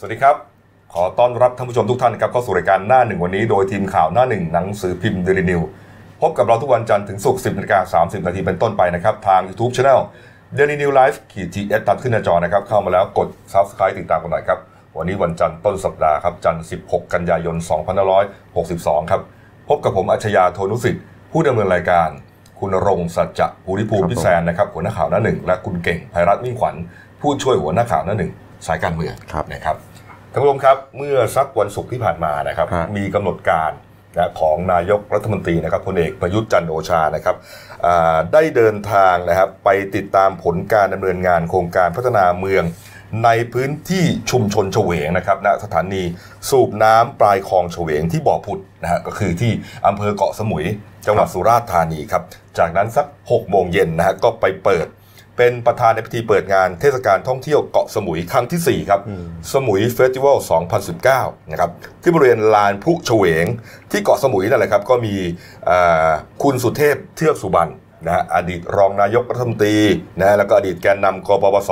สวัสดีครับ ขอต้อนรับท่านผู้ชมทุกท่านนะครับเข้าสู่รายการหน้าหนึ่งวันนี้โดยทีมข่าวหน้าหนึ่งหนังสือพิมพ์เดลินิวส์พบกับเราทุกวันจันทร์ถึงศุกร์10นาฬิกา30นาทีเป็นต้นไปนะครับ ทาง YouTube Channel Daily New Life ขีดทีเอสตัดขึ้นหน้าจอนะครับ เข้ามาแล้วกด Subscribe ติดตามกันหน่อยครับ วันนี้วันจันทร์ต้นสัปดาห์ครับจันทร์16 กันยายน 2562 ครับพบกับผมอัจฉริยะโทนุสิทธิ์ผู้ดำเนินรายการ คุณรงค์สัจจะภูริภูมิพิแซนนะครับหัวหน้าข่าวหน้าหนึ่งและคุณเก่งภัยรัตน์มิ่งขวัญผู้ช่วยหัวหน้าข่าวหน้าหนึ่งสายการเมืองครับนะครับ ท่านผู้ชมครับเมื่อสักวันศุกร์ที่ผ่านมานะครับ ฮะ มีกำหนดการนะของนายกรัฐมนตรีนะครับพลเอกประยุทธ์จันทร์โอชานะครับอ่าได้เดินทางนะครับไปติดตามผลการดำเนินงานโครงการพัฒนาเมือง ในพื้นที่ชุมชนเฉวงนะครับณสถานีสูบน้ำปลายคลองเฉวงที่บ่อผุดนะฮะก็คือที่อำเภอเกาะสมุย จังหวัดสุราษฎร์ธานีครับจากนั้นสัก6โมงเย็นนะฮะก็ไปเปิด เป็นประธานในพิธีเปิดงานเทศกาลท่องเที่ยวเกาะสมุยครั้งทีสี่4 ครับ สมุยเฟสติวัล 2019 นะครับ ที่บริเวณลานพลุเฉวง ที่เกาะสมุยนั่นแหละครับ ก็มีเอ่อคุณสุเทพเทือกสุบรรณนะฮะอดีตรองนายกรัฐมนตรีนะแล้วก็อดีตแกนนำกปปส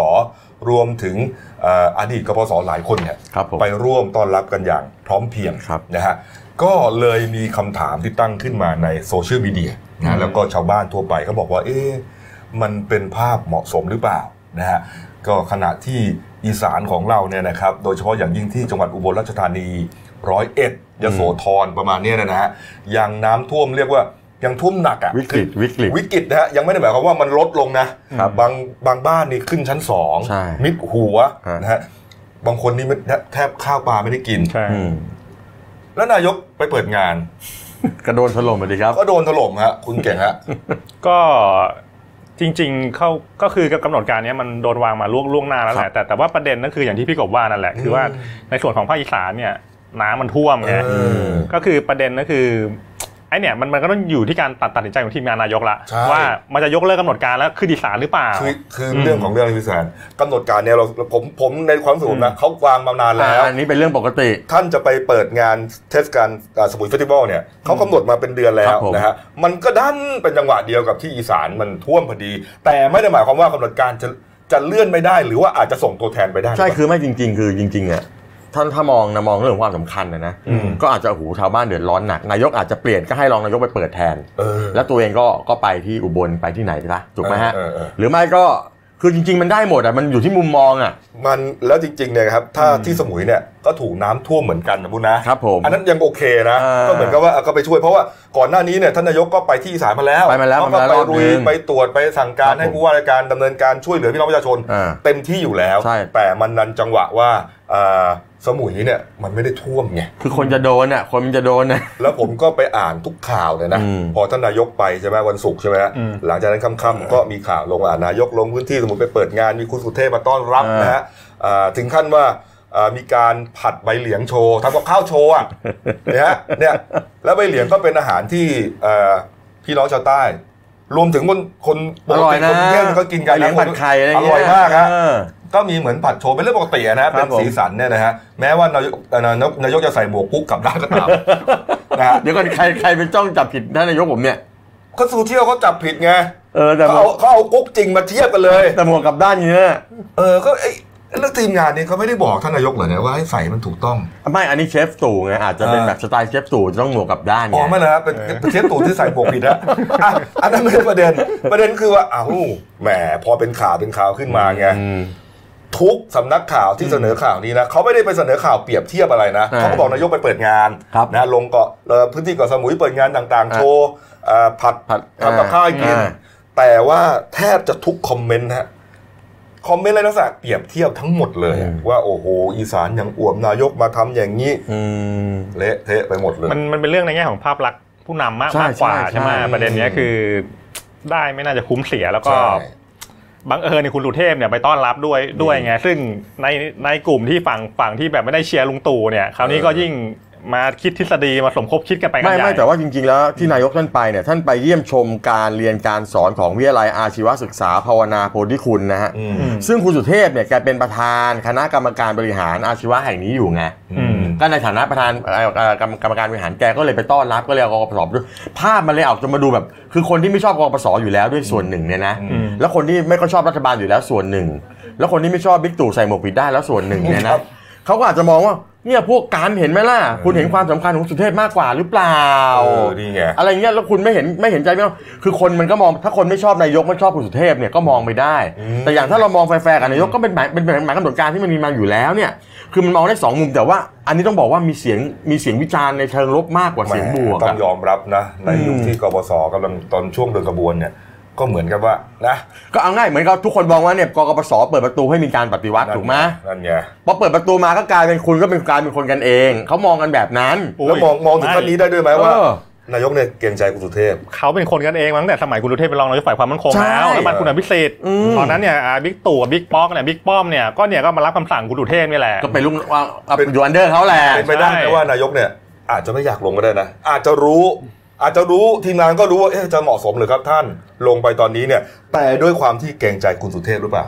รวมถึงเอ่ออดีตกปปสหลายคนเนี่ยครับผมไปร่วมต้อนรับกันอย่างพร้อมเพรียงครับนะฮะก็เลยมีคำถามที่ตั้งขึ้นมาในโซเชียลมีเดียนะฮะแล้วก็ชาวบ้านทั่วไปเขาบอกว่าเอ๊ะ มันเป็นภาพเหมาะสมหรือเปล่านะฮะก็ขณะที่อีสานของเราเนี่ยนะครับ โดยเฉพาะอย่างยิ่งที่จังหวัดอุบลราชธานีร้อยเอ็ดยโสธรประมาณเนี้ยนะฮะยังน้ำท่วมเรียกว่ายังท่วมหนักอะวิกฤตวิกฤตวิกฤตนะฮะยังไม่ได้หมายความว่ามันลดลงนะครับบางบางบ้านนี่ขึ้นชั้นสองใช่มิดหัวฮะนะฮะบางคนนี่ไม่แทบข้าวปลาไม่ได้กินใช่อืมแล้วนายกไปเปิดงานกระโดนถล่มไปดีครับ ก็โดนถล่มฮะคุณเก่งฮะก็ จริงๆเขาก็คือกำหนดการเนี้ยมันโดนวางมาล่วงล่วงหน้าแล้วแหครัละบแต่แต่ว่าประเด็นนั่นคืออย่างที่พี่กบว่านั่นแหละคือว่าอืมในส่วนของภาคอีสานเนี่ยน้ำมันท่วมไงเออก็คือประเด็นก็คือไอ เนี่ยมันมันก็ต้องอยู่ที่การตัดตัดสินใจของทีมงานนายกละใช่ ว่ามันจะยกเลิกกำหนดการแล้วคือดีสานหรือเปล่า คือคืออมเรื่องของเรื่องพิสารกำหนดการเนี่ยเราผมผมในความรู้สึกผมนะเขาวางมานานแล้ว อันนี้เป็นเรื่องปกติ ท่านจะไปเปิดงานเทศกาลอ่าสมุยเฟสติวัลเนี่ยเขากำหนดมาเป็นเดือนแล้ควรับผม นะฮะมันก็ดันเป็นจังหวะเดียวกับที่อีสานมันท่วมพอดี แต่ไม่ได้หมายความว่ากำหนดการจะจะเลื่อนไม่ได้ หรือว่าอาจจะส่งตัวแทนไปได้ ใช่คือไม่จริง ๆ คือจริงๆอะ ท่านถ้ามองนะมองเรื่องของความสำคัญนะนะอืมก็อาจจะโอ้โหูชาวบ้านเดือดร้อนหนักนายกอาจจะเปลี่ยนก็ให้รองนายกไปเปิดแทนเออแล้วตัวเองก็ก็ไปที่อุบลไปที่ไหนซะถูกไหมฮะเออเออเออหรือไม่ก็คือจริง ๆ มันได้หมดอะมันอยู่ที่มุมมองอะมันแล้วจริงๆเนี่ยครับถ้าที่สมุยเนี่ยก็ถูกน้ำท่วมเหมือนกันนะพุณนะครับผมอันนั้นยังโอเคนะอ่าก็เหมือนกับว่าเอาก็ไปช่วยเพราะว่าก่อนหน้านี้เนี่ยท่านนายกก็ไปที่อีสานมาแล้วไปมาแล้วเขาก็ไปไปมาแล้วรุยรอบหนึ่งไปตรวจไปสั่งการครับให้ผมผู้ว่าราชการดำเนินการช่วยเหลือพี่น้องประชาชนอ่าเต็มที่อยู่แล้วใช่แต่มันนันจังหวะว่าอ่า สมุยเนี่ยมันไม่ได้ท่วมไงคือคนจะโดนอะคนมันจะโดนอะแล้วผมก็ไปอ่านทุกข่าวเลยนะอืมพอท่านนายกไปใช่ไหมวันศุกร์ใช่ไหมฮะอืมหลังจากนั้นค่ำๆก็มีข่าวลงว่านายกลงพื้นที่สมมติไปเปิดงานมีคุณสุเทพมาต้อนรับนะฮะอ่าถึงขั้นว่าอ่ามีการผัดใบเหลียงโชว์ทำกับข้าวโชว์อะเนี่ยฮะเนี่ยแล้วใบเหลียงก็เป็นอาหารที่เอ่อพี่น้องชาวใต้ รวมถึงคนคนปอกร่อยตินะคนกรุงเทพก็กินกันเลี้ยงผัดไข่อะไรอเงี้ยร่อยมากฮะเออ ก็มีเหมือนผัดโชว์เป็นเรื่องปกติอะนะครัเป็บนผมสีสันเนี่ยนะฮะแม้ว่านายกเอ่อนายกนายกจะใส่หมวกปุ๊กกลับด้านก็ตามนะฮะเดี๋ยวก่อนใครใครเป็นจ้องจับผิดท่านนายกผมเนี่ยก็โซเชียลเขาจับผิดไงเออแต่เขาเอาเขาเอากุ๊กจริงมาเทียบกันเลย แต่หมวกกลับด้านอย่างเงี้ยเออก็ไอ้แล้วทีมงานนี้เขาไม่ได้บอกท่านนายกเหรอเนี่ยว่าให้ใส่มันถูกต้อง ไม่ อันนี้เชฟตู่ไงอาจจะเป็นเออแบบสไตล์เชฟตู่จะต้องหมวกกลับด้านอ๋ไงอไม่นะเป็นเป็นเชฟตูนที่ใส่หมวกผิดนะอะอันนั้นไม่ใช่ประเด็นประเด็นคือว่าอ้าวแหมพอเป็นข่าวเป็นข่าวขึ้นมาไงอืม ทุกสำนักข่าวที่เสนอข่าวนี้นะเขาไม่ได้ไปเสนอข่าวเปรียบเทียบอะไรนะอ่าเขาก็บอกนายกไปเปิดงานครับนะลงเกาะเอ่อพื้นที่เกาะสมุยเปิดงานต่างๆ โชว์เอ่อผัดผัดทำกับข้าวให้กินอ่าแต่ว่าแทบจะทุกคอมเมนต์ฮะคอมเมนต์อะไรลักษณะเปรียบเทียบทั้งหมดเลยอะว่าโอ้โห อีสานยังอวมนายกมาทำอย่างนี้อืมเละเทะไปหมดเลย มันมันเป็นเรื่องในแง่ของภาพลักษณ์ผู้นำมากใช่มากกว่าใช่ใช่ไหมใช่ประเด็นเนี้ยคือ ได้ไม่น่าจะคุ้มเสียแล้วก็ใช่ บังเอิญในคุณสุเทพเนี่ยไปต้อนรับด้วยด้วยไงซึ่งในในกลุ่มที่ฝั่งฝั่งที่แบบไม่ได้เชียร์ลุงตู่เนี่ยคราวนี้ก็ยิ่งมาคิดทฤษฎีมาสมคบคิดกันไปกันไม่ใหญ่ไม่แต่ว่าจริงๆแล้วที่นายกท่านไปเนี่ยท่านไปเยี่ยมชมการเรียนการสอนของวิทยาลัยอาชีวศึกษาภาวนาโพธิคุณนะฮะอืมซึ่งคุณสุเทพเนี่ยแกเป็นประธานคณะกรรมการบริหารอาชีวะแห่งนี้อยู่ไงอืม ก็ในฐานะประธานเอ่อเอ่อกรรมกรรมการบริหารแกก็เลยไปต้อนรับก็เลยเอากกปสด้วยภาพมันเลยออกจะมาดูแบบ คือคนที่ไม่ชอบกกปสอยู่แล้วด้วยส่วนหนึ่งเนี่ยนะอืมแล้วคนที่ไม่ก็ชอบรัฐบาลอยู่แล้วส่วนหนึ่ง แล้วคนที่ไม่ชอบบิ๊กตู่ใส่หมวกปิดได้แล้วส่วนหนึ่งเนี่ยครันะบเขาก็อาจจะมองว่า เนี่ยพวกการเห็นไหมล่ะ คุณเห็นความสำคัญของสุเทพมากกว่าหรือเปล่าเออนี่ไงอะไรเงี้ยแล้วคุณไม่เห็นไม่เห็นใจไหมว่าคือคนมันก็มองถ้าคนไม่ชอบนายกไม่ชอบคุณสุเทพเนี่ยก็มองไปได้อืมแต่อย่างถ้าเรามองแฟร์ๆกับนายกก็เป็นหมายเป็นหมายหมายกำหนดการที่มันมีมาอยู่แล้วเนี่ยคือมันมองได้สองมุมแต่ว่า อันนี้ต้องบอกว่ามีเสียงมีเสียงวิจารณ์ในเชิงลบมากกว่าเสียงบวกต้ออะงยอมรับนะในยุคอืมที่กบสกำลังตอนช่วงเดินกระบวนเนี่ย ก็เหมือนกับว่านะก็เอาง่ายเหมือนกับทุกคนมองว่าเนี่ยกกปสเปิดประตูให้มีการปฏิวัตินั่นถูกไหมนั่นไงพอเปิดประตูมาก็กลายเป็นคุณก็เป็นกลายเป็นคนกันเองเขามองกันแบบนั้นโอ้ยแล้วมองมองถึงขั้นนี้ได้ด้วยไหมว่าเออนายกเนี่ยเกรงใจคุณสุเทพเขาเป็นคนกันเองมาตั้งแต่สมัยคุณสุเทพเป็นรองนายกฝ่ายความมั่นคงใช่แล้วแล้วสมัยคุณอภิสิทธิ์อืมตอนนั้นเนี่ยอ่าบิ๊กตู่กับบิ๊กป๊อกเนี่ยบิ๊กป้อมเนี่ยก็เนี่ยก็มารับคำสั่งคุณสุเทพนี่แหละก็เป็นลูกว่าเป็นอยู่ under เขาแหละเป็นไปได้ไหมใช่ว่านายกเนี่ยอาจจะไม่อยากลงก็ได้นะ อาจจะรู้ อาจจะรู้ทีมงานก็รู้ว่าเอ๊ะจะเหมาะสมหรือครับท่านลงไปตอนนี้เนี่ย แต่ด้วยความที่เกรงใจคุณสุเทพหรือเปล่า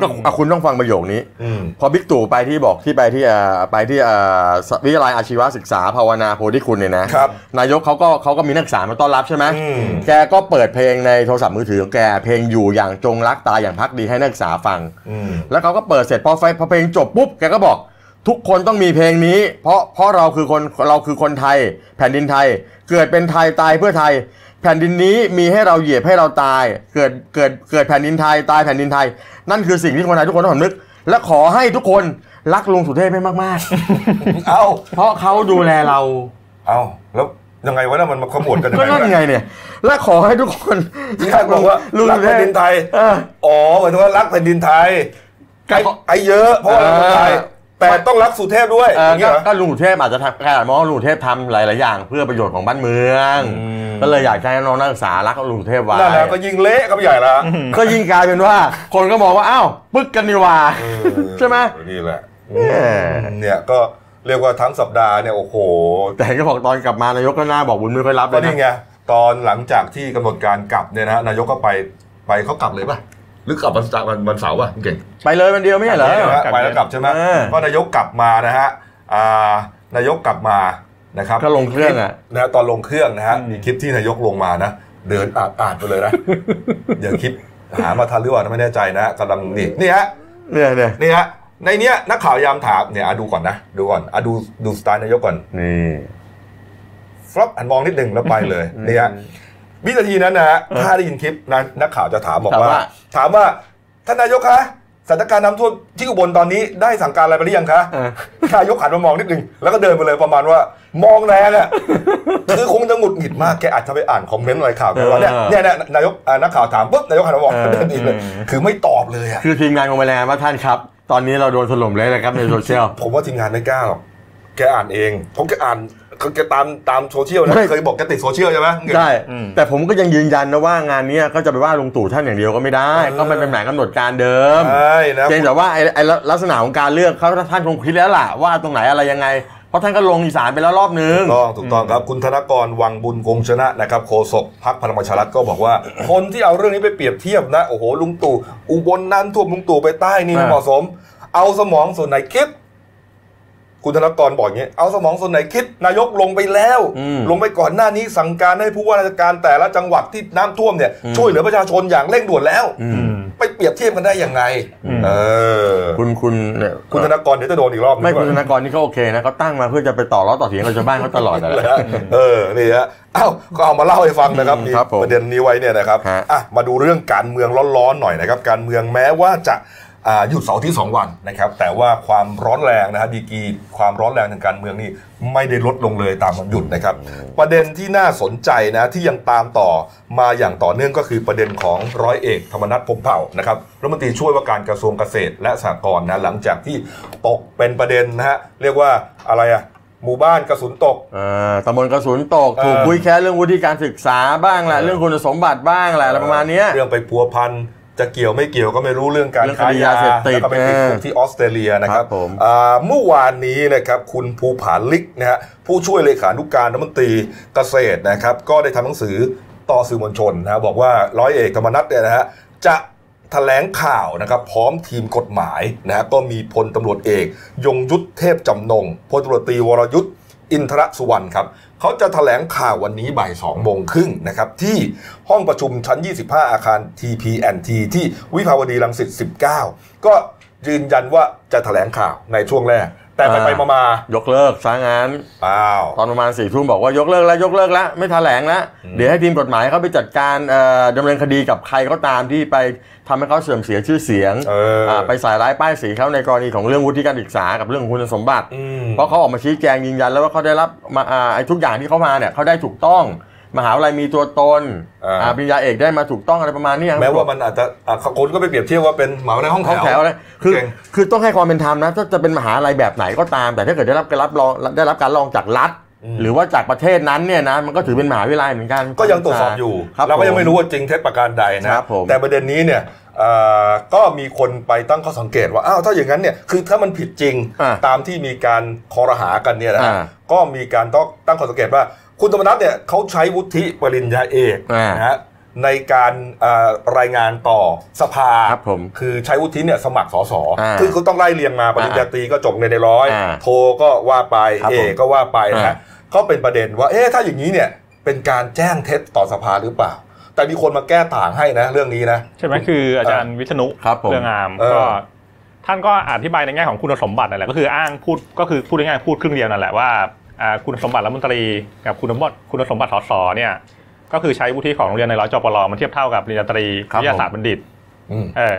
ก็อะคุณต้องฟังประโยคนี้อืมพอบิ๊กตู่ไปที่บอกที่ไปที่อ่าไปที่อ่าวิทยาลัยอาชีวศึกษาภาวนาโพธิคุณเนี่ยนะครับนายกเขาก็เขาก็มีนักศึกษามาต้อนรับใช่ไหมอืมแกก็เปิดเพลงในโทรศัพท์มือถือของแกเพลงอยู่อย่างจงรักตายอย่างพักดีให้นักศึกษาฟังอืมแล้วเขาก็เปิดเสร็จพอไฟพอเพลงจบปุ๊บแกก็บอก ทุกคนต้องมีเพลงนี้ เพราะเพราะเราคือคนเราคือคนไทย แผ่นดินไทย เกิดเป็นไทยตายเพื่อไทย แผ่นดินนี้มีให้เราเหยียบให้เราตาย เกิดเกิดเกิดแผ่นดินไทยตายแผ่นดินไทย นั่นคือสิ่งที่คนไทยทุกคนต้องสำนึก และขอให้ทุกคนรักลุงสุเทพให้มากเอ้าๆเพราะเขาดูแลเรา เอ้าแล้วยังไงวะน่ะมันมาขมวดกันยังก็ไงนั่นวะไงเนี่ย และขอให้ทุกคนที่ท่านบอกว่าลุงรักสุเทแผ่นพดินไทยเออ อ๋อหมายถึงว่ารักแผ่นดินไทยไอ้ไอ้เยอะเพราะว่าเราคนไทยเออ แต่ต้องรักสุเทพด้วยเอออย่างเงี้ก็ยเหรอ ก็ลุงสุเทพอาจจะทำแค่มองว่าลุงสุเทพทำหลาย ๆ อย่าง เพื่อประโยชน์ของบ้านเมือง อืม ก็เลยอยากจะให้น้องนักศึกษารักลุงสุเทพไว้นั่นแหละก็ยิงเละก็ใหญ่ละก็ยิ่งกลายเป็นว่า คนก็มองว่าอ้าวปึ๊กกันนี่หว่าเออใช่ไหม นี่แหละแหม่เนี่ยก็เรียกว่าทั้งสัปดาห์เนี่ยโอ้โหแต่เห็นก็บอกตอนกลับมานายกก็หน้าบอกบุญไม่ค่อยรับเลก็ยนี่นะไงตอนหลังจากที่กำหนดการกลับเนี่ยนะนายกก็ไปไปเขากลับเลยป่ะ หรือกลับวันเสาร์วันวันเสาร์ป่ะคุณเก่งไปเลยวันเดียวไม่ใช่เหรอใช่ไหมไปแล้วกลับใช่ไหมเออก็นายกกลับมานะฮะอ่านายกกลับมานะครับก็ลงเครื่องอะนะฮะตอนลงเครื่องนะฮะมีคลิปที่นายกลงมานะเดินอาดอาดไปเลยนะเดี๋ยวคลิปหามาทันหรือเปล่าไม่แน่ใจนะกำลังนี่นี่ฮะเนี่ยเนี่ยนี่ฮะในเนี้ยนักข่าวยามถามเนี่ยอะดูก่อนนะดูก่อนอะดูดูสไตล์นายกก่อนนี่ฟลับหันมองนิดหนึ่งแล้วไปเลยนี่ฮะ วินาทีนั้นนะฮะถ้าได้ยินคลิปนั้นนักข่าวจะถามบอกถามว่าว่า ถามว่าท่านนายกคะสถานการณ์น้ำท่วมที่อุบลตอนนี้ได้สั่งการอะไรไปหรือยังคะเออนายกหันมามองนิดหนึ่งแล้วก็เดินไปเลยประมาณว่ามองแรงอะคือคงจะหงุดหงิดมากแกอาจจะไปอ่านคอมเมนต์อะไรข่าวกันว่าเนี่ยเออเนี่ยเนี่ยนายกอ่านักข่าวถามปุ๊บนายกหันมามองเออเดินหนีเลยเออคือไม่ตอบเลยอะคือทีมงานคงไปแล้วว่าท่านครับ ตอนนี้เราโดนถล่มเลยนะครับในโซเชียลผมว่าทีมงานไม่กล้าหรอกแกอ่านเองผมแกอ่าน แกตามตามโซเชียลนะไม่เคยบอกแกติดโซเชียลใช่ไหมใช่อืมแต่ผมก็ยังยืนยันนะว่างานเนี้ยก็จะไปว่าลุงตู่ท่านอย่างเดียวก็ไม่ได้เออก็มันเป็นแหมายกำหนดการเดิมใช่นะเพียงแต่ว่าไอ้ไอ้ลักษณะของการเลือกเขาท่านคงคิดแล้วล่ะว่าตรงไหนอะไรยังไงเพราะท่านก็ลงอีสานไปแล้วรอบนึงถูกต้องถูกต้องครับ คุณธนกรวังบุญคงชนะนะครับโฆษกพักพลังประชารัฐก็บอกว่า คนที่เอาเรื่องนี้ไปเปรียบเทียบนะ โอ้โหลุงตู่อุบลนั้นท่วมลุงตู่ไปใต้นี่ไม่อ่าเหมาะสม เอาสมองส่วนไหนคิด คุณธนกรบอกอย่างนี้เอาสมองส่วนไหนคิดนายกลงไปแล้วอืมลงไปก่อนหน้านี้สั่งการให้ผู้ว่าราชการแต่ละจังหวัดที่น้ำท่วมเนี่ยอืมช่วยเหลือประชาชนอย่างเร่งด่วนแล้วอืมไปเปรียบเทียบกันได้ยังไงอืมเออคุณคุณเนี่ยคุณธนกรเดี๋ยวจะโดนอีกรอบนึงไม่คุณธนากรนี่ก็โอเคนะเขาตั้งมาเพื่อจะไปต่อล้อต่อเถียงกับชาวบ้านเขาตลอดนะเลยฮะเออนี่ฮะเอ้าก็เอามาเล่าให้ฟังนะครับอืมมีครับผมประเด็นนี้ไว้เนี่ยนะครับฮะอะมาดูเรื่องการเมืองร้อนๆหน่อยนะครับ การเมืองแม้ว่าจะอ่า หยุดเสาร์อาที่ 2 วันนะครับ แต่ว่าความร้อนแรงนะฮะดีกรีความร้อนแรงทางการเมืองนี่ไม่ได้ลดลงเลยตามวันหยุดนะครับ ประเด็นที่น่าสนใจนะที่ยังตามต่อมาอย่างต่อเนื่องก็คือประเด็นของร้อยเอกธรรมนัฐพรหมเผ่านะครับรัฐมนตรีช่วยว่าการกระทรวงเกษตรและสหกรณ์นะหลังจากที่ตกเป็นประเด็นนะฮะเรียกว่าอะไรอะหมู่บ้านกระสุนตกอ่าตำบลกระสุนตกเออถูกคุยแค่เรื่องวุฒิการศึกษาบ้างแหละเรื่องคุณสมบัติบ้างแหละอะไรประมาณเนี้ยเรื่องไปพัวพัน จะเกี่ยวไม่เกี่ยวก็ไม่รู้เรื่องการเรื่องคค้าดียายาเสพติดแล้วก็ไปติดคุกที่ออสเตรเลียนะครับครับผมอ่าเมื่อวานนี้นะครับคุณภูผาลิกนะฮะผู้ช่วยเลขานุการรัฐมนตรีเกษตรนะครับ ก็ได้ทำหนังสือต่อสื่อมวลชนนะฮะบอกว่าร้อยเอกธรรมนัฐเนี่ยนะฮะจะแถลงข่าวนะครับพร้อมทีมกฎหมายนะฮะก็มีพลตำรวจเอก ยงยุทธเทพจำนงพลตำรวจตรีวรยุทธ อินทรสุวรรณครับเขาจะแถลงข่าววันนี้บ่าย2โมงครึ่งนะครับที่ห้องประชุมชั้น 25 อาคาร TPNT ที่วิภาวดีรังสิต19 ก็ยืนยันว่าจะแถลงข่าวในช่วงแรก แต่ไปไปมามายกเลิกซะงั้นอ้าวตอนประมาณสี่ทุ่มบอกว่ายกเลิกแล้วยกเลิกแล้วไม่แถลงแล้วอืมเดี๋ยวให้ทีมกฎหมายเขาไปจัดการเอ่อดำเนินคดีกับใครก็ตามที่ไปทำให้เขาเสื่อมเสียชื่อเสียงเอออ่าไปใส่ร้ายป้ายสีเขาในกรณีของเรื่องวุฒิการศึกษากับเรื่องของคุณสมบัติอืมเพราะเขาออกมาชี้แจงยืนยันแล้วว่าเขาได้รับมาอ่าไอ้ทุกอย่างที่เขามาเนี่ยเขาได้ถูกต้อง มหาวิทยาลัยมีตัวตนอ่าอ่าปริญญาเอกได้มาถูกต้องอะไรประมาณนี้แม้ว่ามันอาจจะอะคนก็ไปเปรียบเทียบว่าเป็นเหมาในห้องห้องแถแถววอะไรคือเก่งคือต้องให้ความเป็นธรรมนะถ้าจะเป็นมหาลัยแบบไหนก็ตาม แต่ถ้าเกิดได้รับการรับรองได้รับการรองจากรัฐอืมหรือว่าจากประเทศนั้นเนี่ยนะมันก็ถือเป็นมหาวิทยาลัยเหมือนกัน ก็ยังตรวจสอบอยู่ครับเราก็ยังผไม่รู้ว่าจริงเท็จประการใดนะครับผมแต่ประเด็นนี้เนี่ยเอ่อก็มีคนไปตั้งข้อสังเกตว่าอ้าวถ้าอย่างนั้นเนี่ยคือถ้ามันผิดจริงอ่าตามที่มีการคอรหากันเนี่ยนะฮะอ่าก็มีการต้องตั้งข้อสังเกตว่า คุณธรรมนัฐเนี่ยเขาใช้วุฒิปริญญาเอกอ่านนะฮะในการเอ่อรายงานต่อสภาครับผมคือใช้วุฒิเนี่ยสมัครสสอ่าคือเขาต้องไล่เรียงมาปริญญาตรีก็จบในในร้อยอ่าโทก็ว่าไปครับเอผมกก็ว่าไปนะอ่าฮะก็เป็นประเด็นว่าเอ๊ะถ้าอย่างนี้เนี่ยเป็นการแจ้งเท็จต่อสภาหรือเปล่า แต่มีคนมาแก้ต่างให้นะเรื่องนี้นะ ใช่ไหมคืออาจารย์วิษณุครับผมเรื่องงามเออก็ท่านก็อธิบายในแง่ของคุณสมบัตินั่นแหละก็คืออ้างพูดก็คือพูดง่ายๆพูดครึ่งเดียวนั่นแหละว่าอ่า คุณสมบัติรัฐมนตรีกับคุณสมบัติคุณสมบัติสสเนี่ยก็คือใช้วุฒิของโรงเรียนในร้อยจปรมันเทียบเท่ากับปริญญาตรีครับวิทยาศาสตร์บัณฑิตอืมเออ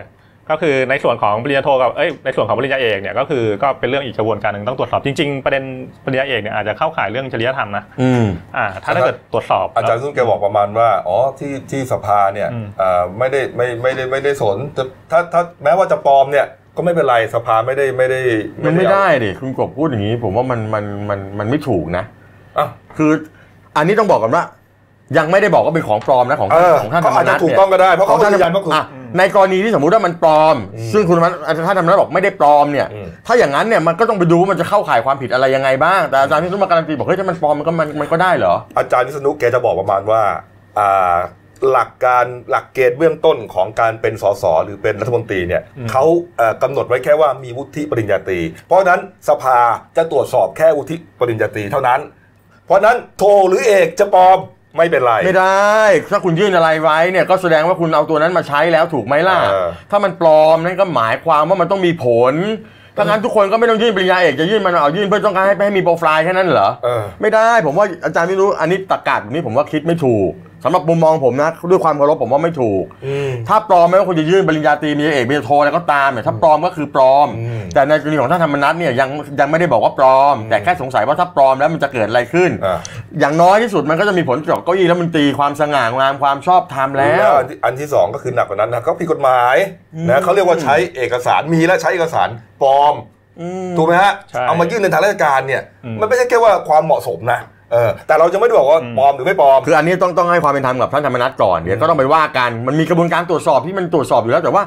ก็คือในส่วนของปริญญาโทกับเอ้ยในส่วนของปริญญาเอกเนี่ยก็คือก็เป็นเรื่องอีกกระบวนการหนึ่งต้องตรวจสอบจริงๆประเด็นปริญญาเอกเนี่ยอาจจะเข้าข่ายเรื่องจริยธรรมนะอืมอ่าถ้าถ้าเกิดตรวจสอบ อาจารย์ซุนแกบอกประมาณว่าอ๋อที่ที่สภาเนี่ยอืมอ่าไม่ได้ไม่ไม่ได้ไม่ได้สนจะถ้าถ้าแม้ว่าจะปลอมเนี่ย ก็ไม่เป็นไรสภาไม่ได้ไม่ได้มันไม่เอาได้ดิคุณกบพูดอย่างนี้ ผมว่ามันมันมันมันไม่ถูกนะอะคืออันนี้ต้องบอกกันว่า ยังไม่ได้บอกว่าเป็นของปลอมนะของเอท่านอของท่านธก็รรมอาจนัจะฐถูกเนี่ยต้องก็ได้เพราะขอเขางท่านยืนยันว่าคืออะในกรณีที่สมมุติว่ามันปลอมอืมซึ่งคุณธรรมนัฐท่านธรรมนัฐบอกไม่ได้ปลอมเนี่ยอืมถ้าอย่างนั้นเนี่ยมันก็ต้องไปดูว่ามันจะเข้าข่ายความผิดอะไรยังไงบ้างแต่อาจารย์พิษณุมาการันตีบอกเฮ้ยถ้ามันปลอมมันก็มันมันก็ได้เหรออาจารย์วิษณุแกจะบอกประมาณว่าอ่า หลักการหลักเกณฑ์เบื้องต้นของการเป็นสสหรือเป็นรัฐมนตรีเนี่ยอืมเขาเอ่อกำหนดไว้แค่ว่ามีวุฒิปริญญาตรี เพราะฉะนั้นสภาจะตรวจสอบแค่วุฒิปริญญาตรีเท่านั้น เพราะฉะนั้นโทหรือเอกจะปลอมไม่เป็นไร ไม่ได้ ถ้าคุณยื่นอะไรไว้เนี่ยก็แสดงว่าคุณเอาตัวนั้นมาใช้แล้วถูกไหมล่ะเออถ้ามันปลอมนั่นก็หมายความว่ามันต้องมีผลถ้างั้นทุกคนก็ไม่ต้องยื่นปริญญาเอกจะยื่นมันเอายื่นเพื่อต้องการให้ให้มีโปรไฟล์แค่นั้นเหรอเออไม่ได้ผมว่าอาจารย์ไม่รู้อันนี้ตะกาศแบบนี้ผมว่าคิดไม่ถูก สำหรับมุมมองผมนะด้วยความเคารพผมว่าไม่ถูกอืมถ้าปลอมไม่ว่าคุณจะยื่นปริญญาตรีมีเอกมีโทอะไรก็ตามเนี่ยถ้าปลอมก็คือปลอมอืมแต่ในกรณีของท่านธรรมนัฐเนี่ยยังยังไม่ได้บอกว่าปลอม แต่แค่สงสัยว่าถ้าปลอมแล้วมันจะเกิดอะไรขึ้นอะอย่างน้อยที่สุดมันก็จะมีผลต่อเก้าอี้รัฐมนตรีความสง่างามความชอบธรรมแล้ว อันที่อันที่สองก็คือหนักกว่านั้นนะก็ผิดกฎหมายอืมนะเขาเรียกว่าใช้เอกสารมีและใช้เอกสารปลอมอืมถูกไหมฮะใช่เอามายื่นในทางราชการเนี่ยอืมมันไม่ใช่แค่ว่าความเหมาะสมนะ เออแต่เราจะไม่ได้บอกว่าอืมปลอมหรือไม่ปลอม คืออันนี้ต้องต้องให้ความเป็นธรรมกับท่านธรรมนัฐก่อนเดี๋ยวก็ต้องไปว่ากันมันมีกระบวนการตรวจสอบที่มันตรวจสอบอยู่แล้วแต่ว่า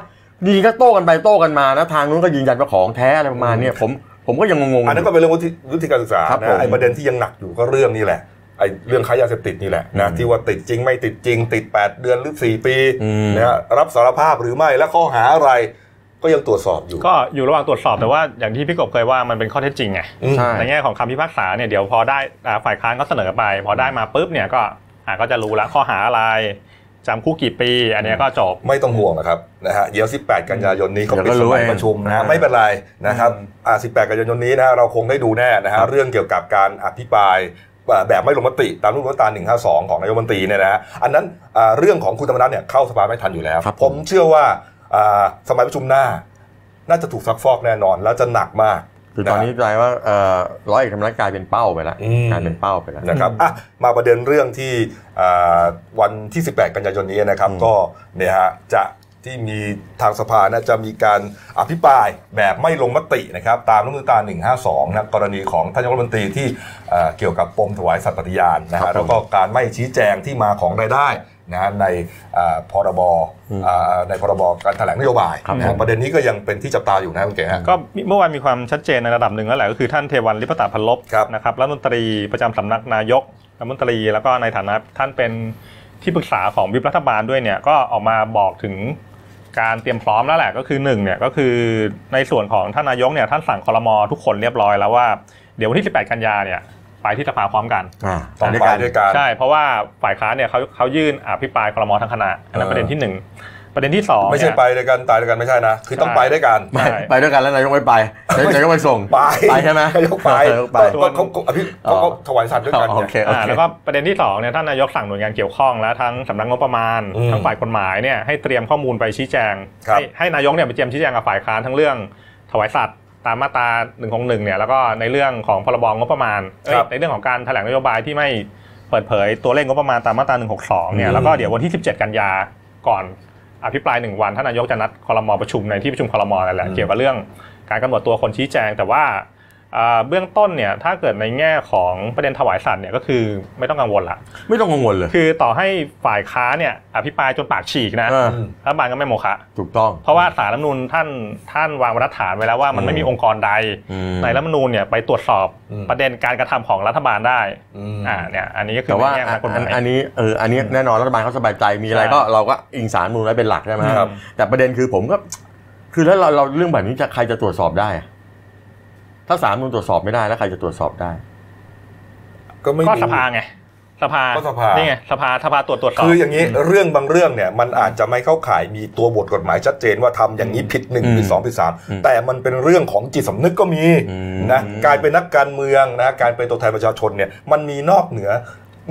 ดีก็โต้กันไปโต้กันมานะทางนู้นก็ยืนยันว่าของแท้อะไรประมาณเนี้ยผมผมก็ยังงงๆอันนั้นก็เป็นเรื่องวุฒิวุฒิการศึกษาครับผมนะไอ้ประเด็นที่ยังหนักอยู่ก็เรื่องนี้แหละไอ้เรื่องค้ายาเสพติดนี่แหละนะอืมที่ว่าติดจริงไม่ติดจริงติด 8 เดือนหรือ 4 ปีอืมนะฮะรับสารภาพหรือไม่และข้อหาอะไร ก็ยังตรวจสอบอยู่ ก็อยู่ระหว่างตรวจสอบแต่ว่าอย่างที่พี่กบเคยว่ามันเป็นข้อเท็จจริงไงอืมใช่ในแง่ของคำพิพากษาเนี่ยเดี๋ยวพอได้อ่าฝ่ายค้านก็เสนอไป พอได้มาปุ๊บเนี่ยก็อ่าก็จะรู้แล้วข้อหาอะไรจำคุกกี่ปี อันเนี้ยก็จบไม่ต้องห่วงนะครับนะฮะเดี๋ยว 18 กันยายนนี้เขาเดี๋ยวปิก็ดรู้สมัยเองประชุมนะฮะอ่าไม่เป็นไรนะครับอืมอ่า18 กันยายนนี้นะฮะเราคงได้ดูแน่นะครัฮะบเรื่องเกี่ยวกับการอภิปรายอ่าแบบไม่ลงมติตามรูปมาตรา152 ของนายกรัฐมนตรีเนี่ยนะฮะอันนั้นอ่าเรื่องของคุณธรรมนัฐเนี่ยเข้าสภาไม่ทันอยู่แล้วครับผมเชื่อว่าอ่า สมัยประชุมหน้า น่าจะถูกซักฟอกแน่นอน แล้วจะหนักมากคือตอนนี้ใจว่าเอ่อร้อยเอกธรรมนัฐกลายเป็นเป้าไปแล้วอืมกลายเป็นเป้าไปแล้วนะครับอะมาประเด็นเรื่องที่อ่าวันที่ 18 กันยายนนี้นะครับอืมก็เนี่ยฮะจะที่มีทางสภานะจะมีการอภิปรายแบบไม่ลงมตินะครับ ตามรัฐธรรมนูญตรา152นะกรณีของท่านนายกรัฐมนตรีที่เอ่อเกี่ยวกับปมถวายสัตย์ปฏิญาณนะครัฮะบผมแล้วก็การไม่ชี้แจงที่มาของรายได้ นะฮะในอ่าพรบอืมอ่าในพรบการแถลงนโยบายครับนะฮะผมประเด็นนี้ก็ยังเป็นที่จับตาอยู่นะคุณเก๋ฮะก็เมื่อวานมีความชัดเจนในระดับหนึ่งแล้วแหละก็คือท่านเทวันลิปตาพันลบครับนะครับรัฐมนตรีประจำสำนักนายกรัฐมนตรีแล้วก็ในฐานะท่านเป็นที่ปรึกษาของวิปรัฐบาลด้วยเนี่ยก็ออกมาบอกถึงการเตรียมพร้อมแล้วแหละก็คือหนึ่งเนี่ยก็คือในส่วนของท่านนายกเนี่ยท่านสั่งคอรมอทุกคนเรียบร้อยแล้วว่าเดี๋ยววันที่ 18 กันยาเนี่ย ไปที่สภาพร้อมกันอ่าต้องด้วยไปกันด้วยกันใช่เพราะว่าฝ่ายค้านเนี่ยเขาเขายื่นอภิปรายครมทั้งคณะอันนั้นเออประเด็นที่หนึ่งประเด็นที่สองไม่ใช่เนี่ยไปด้วยกันตายด้วยกันไม่ใช่นะ คือต้องใช่ไปด้วยกันไปใช่ไปด้วยกันแล้วนายกไม่ไปนายกไปส่งไปไปใช่ไหมนายกไปนายกไปก็เขาเขาอภิเขาเขาถวายสัตว์ด้วยกันโอไงเคโออ่าเคแล้วก็ประเด็นที่สองเนี่ยท่านนายกสั่งหน่วยงานเกี่ยวข้องแล้วทั้งสำนักงบประมาณอืมทั้งฝ่ายกฎหมายเนี่ยให้เตรียมข้อมูลไปชี้แจงครับให้ให้นายกเนี่ยไปเตรียมชี้แจงกับฝ่ายค้านทั้งเรื่องถวายสัตว์ ตามมาตรา1นึเนี่ยแล้วก็ในเรื่องของพรบงบประมาณเอ้ยในเรื่องของการแถลงนโยบายที่ไม่เปิดเผยตัวเลขงบประมาณตามมาตรา162เนี่ยแล้วก็เดี๋ยววันที่ 17 กันยาก่อนอภิปรายหนึ่งวันท่านนายกจะนัดคอรมอประชุมในที่ประชุมคอรมอนั่นแหละเกี่ยวกับเรื่องการกำหนดตัวคนชี้แจงแต่ว่าอ่า เบื้องต้นเนี่ยถ้าเกิดในแง่ของประเด็นถวายสัตว์เนี่ยก็คือไม่ต้องกังวลละไม่ต้องกังวลเลยคือต่อให้ฝ่ายค้าเนี่ยอภิปรายจนปากฉีกนะเอออืมรัฐบาลก็ไม่โมฆะถูกต้อง เพราะว่าสารรัฐธรรมนูญท่านท่านวางบรรทัดฐานไว้แล้วว่ามันไม่มีองค์กรใดอืมในรัฐธรรมนูญเนี่ยไปตรวจสอบอืมประเด็นการกระทำของรัฐบาลได้อืมอ่าเนี่ยอันนี้ก็คือแต่ว่าในแง่ทางกฎหอันมายอันนี้เอออันนี้แน่นอนรัฐบาลเขาสบายใจมีอะไรใช่ก็เราก็อิงสารมูลไว้เป็นหลักใช่ไหมครับแต่ประเด็นคือผมก็คือถ้าเราเราเรื่องแบบนี้จะใครจะตรวจสอบได้อะ ถ้าสารมูลตรวจสอบไม่ได้แล้วใครจะตรวจสอบได้ ก็ไม่ก็รู้สภาไงสภาก็สภานี่นี่ไงสภาสภาตรวจตรวจสอบคืออย่างนี้เรื่องบางเรื่องเนี่ย มันอาจจะไม่เข้าข่ายมีตัวบทกฎหมายชัดเจนว่าทำอย่างนี้ผิดหนึ่งอืมผิดสองผิดสามอืมแต่มันเป็นเรื่องของจิตสำนึกก็มีอืมนะการเป็นนักการเมืองนะการเป็นตัวแทนประชาชนเนี่ยมันมีนอกเหนือ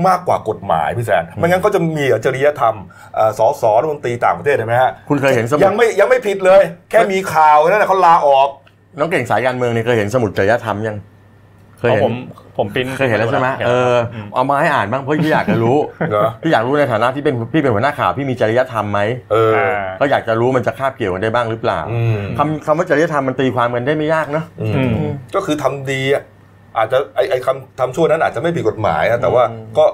มากกว่ากฎหมายพี่แซนไม่งั้นก็จะมีจริยธรรมเอ่อสสรัฐมนตรีต่างประเทศเห็นไหมฮะคุณเคยเห็นสมุยัดงไม่ยังไม่ผิดเลย แค่มีข่าวนั่นแหละเขาลาออก น้องเก่งสายการเมืองนี่เคยเห็นสมุดจริยธรรมยังเคยเพราะเห็ผนมผมปริ้นเคยเห็นแล้วใช่ไหมห็นเอแล้วอครับมเอามาให้อ่านบ้างเพราะพี่อยากจะรู้เหรอพี่อยากรู้ในฐานะที่เป็นพี่เป็นหัวหน้าข่าวพี่มีจริยธรรมไหมเอออ่าก็อยากจะรู้มันจะคาบเกี่ยวกันได้บ้างหรือเปล่าอืมคำคำว่าจริยธรรมมันตีความกันได้ไม่ยากเนอะอืมอืมก็คือทำดีอะอาจจะไอไอคำทำชั่วนั้นอาจจะไม่ผิดกฎหมายอะแต่ว่าก็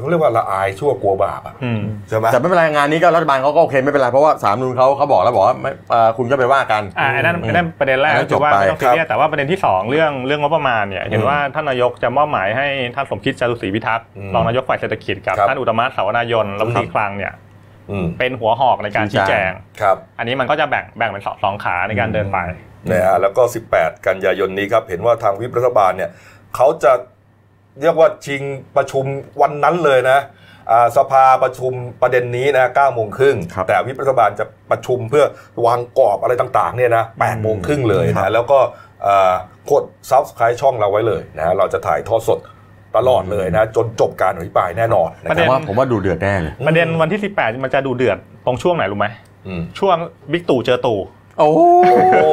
เขาเรียกว่าละอายชั่วกลัวบาปอะอืมใช่ไหมแต่ไม่เป็นไรงานนี้ก็รัฐบาลเขาก็โอเคไม่เป็นไรเพราะว่าสามนูนเขาเขาบอกแล้วบอกว่าไม่เอ่อคุณก็ไปว่ากันอ่าอันนั้นอันนั้นประเด็นแรกอันนั้นก็คือว่าจบไปไม่ต้องซีเรียสแต่ว่าประเด็นที่สองเรื่องเรื่องงบประมาณเนี่ยเห็นว่าท่านนายกจะมอบหมายให้ท่านสมคิดจารุศรีพิทักษ์อืมรองนายกฝ่ายเศรษฐกิจกับครับท่านอุตตมะสาวนายนรัฐมนตรีคลังเนี่ยอืมเป็นหัวหอกในการชี้ชี้แจแจงงครับ อันนี้มันก็จะแบ่งแบ่งเป็นสองสองขาในการเดินไปนะฮะแล้วก็ 18 กันยายนนี้ครับเห็นว่าทางวิปรัฐบาลเนี่ยเขาจะ เรียกว่าชิงประชุมวันนั้นเลยนะอ่าสภาประชุมประเด็นนี้นะ9โมงครึ่งครับแต่วิปรัฐบาลจะประชุมเพื่อวางกรอบอะไรต่างๆเนี่ยนะ8โมงครึ่งเลยนะครับแล้วก็อ่ากด subscribe ช่องเราไว้เลยนะเราจะถ่ายทอดสดตลอดเลยนะจนจบการอภิปรายแน่นอนนะครับประคเด็รับผมว่าผมว่าดูเดือดแน่เลยประเด็นวันที่ 18 มันจะดูเดือดตรงช่วงไหนรู้ไหมอืมช่วงบิ๊กตู่เจอตู่โอ้โอ้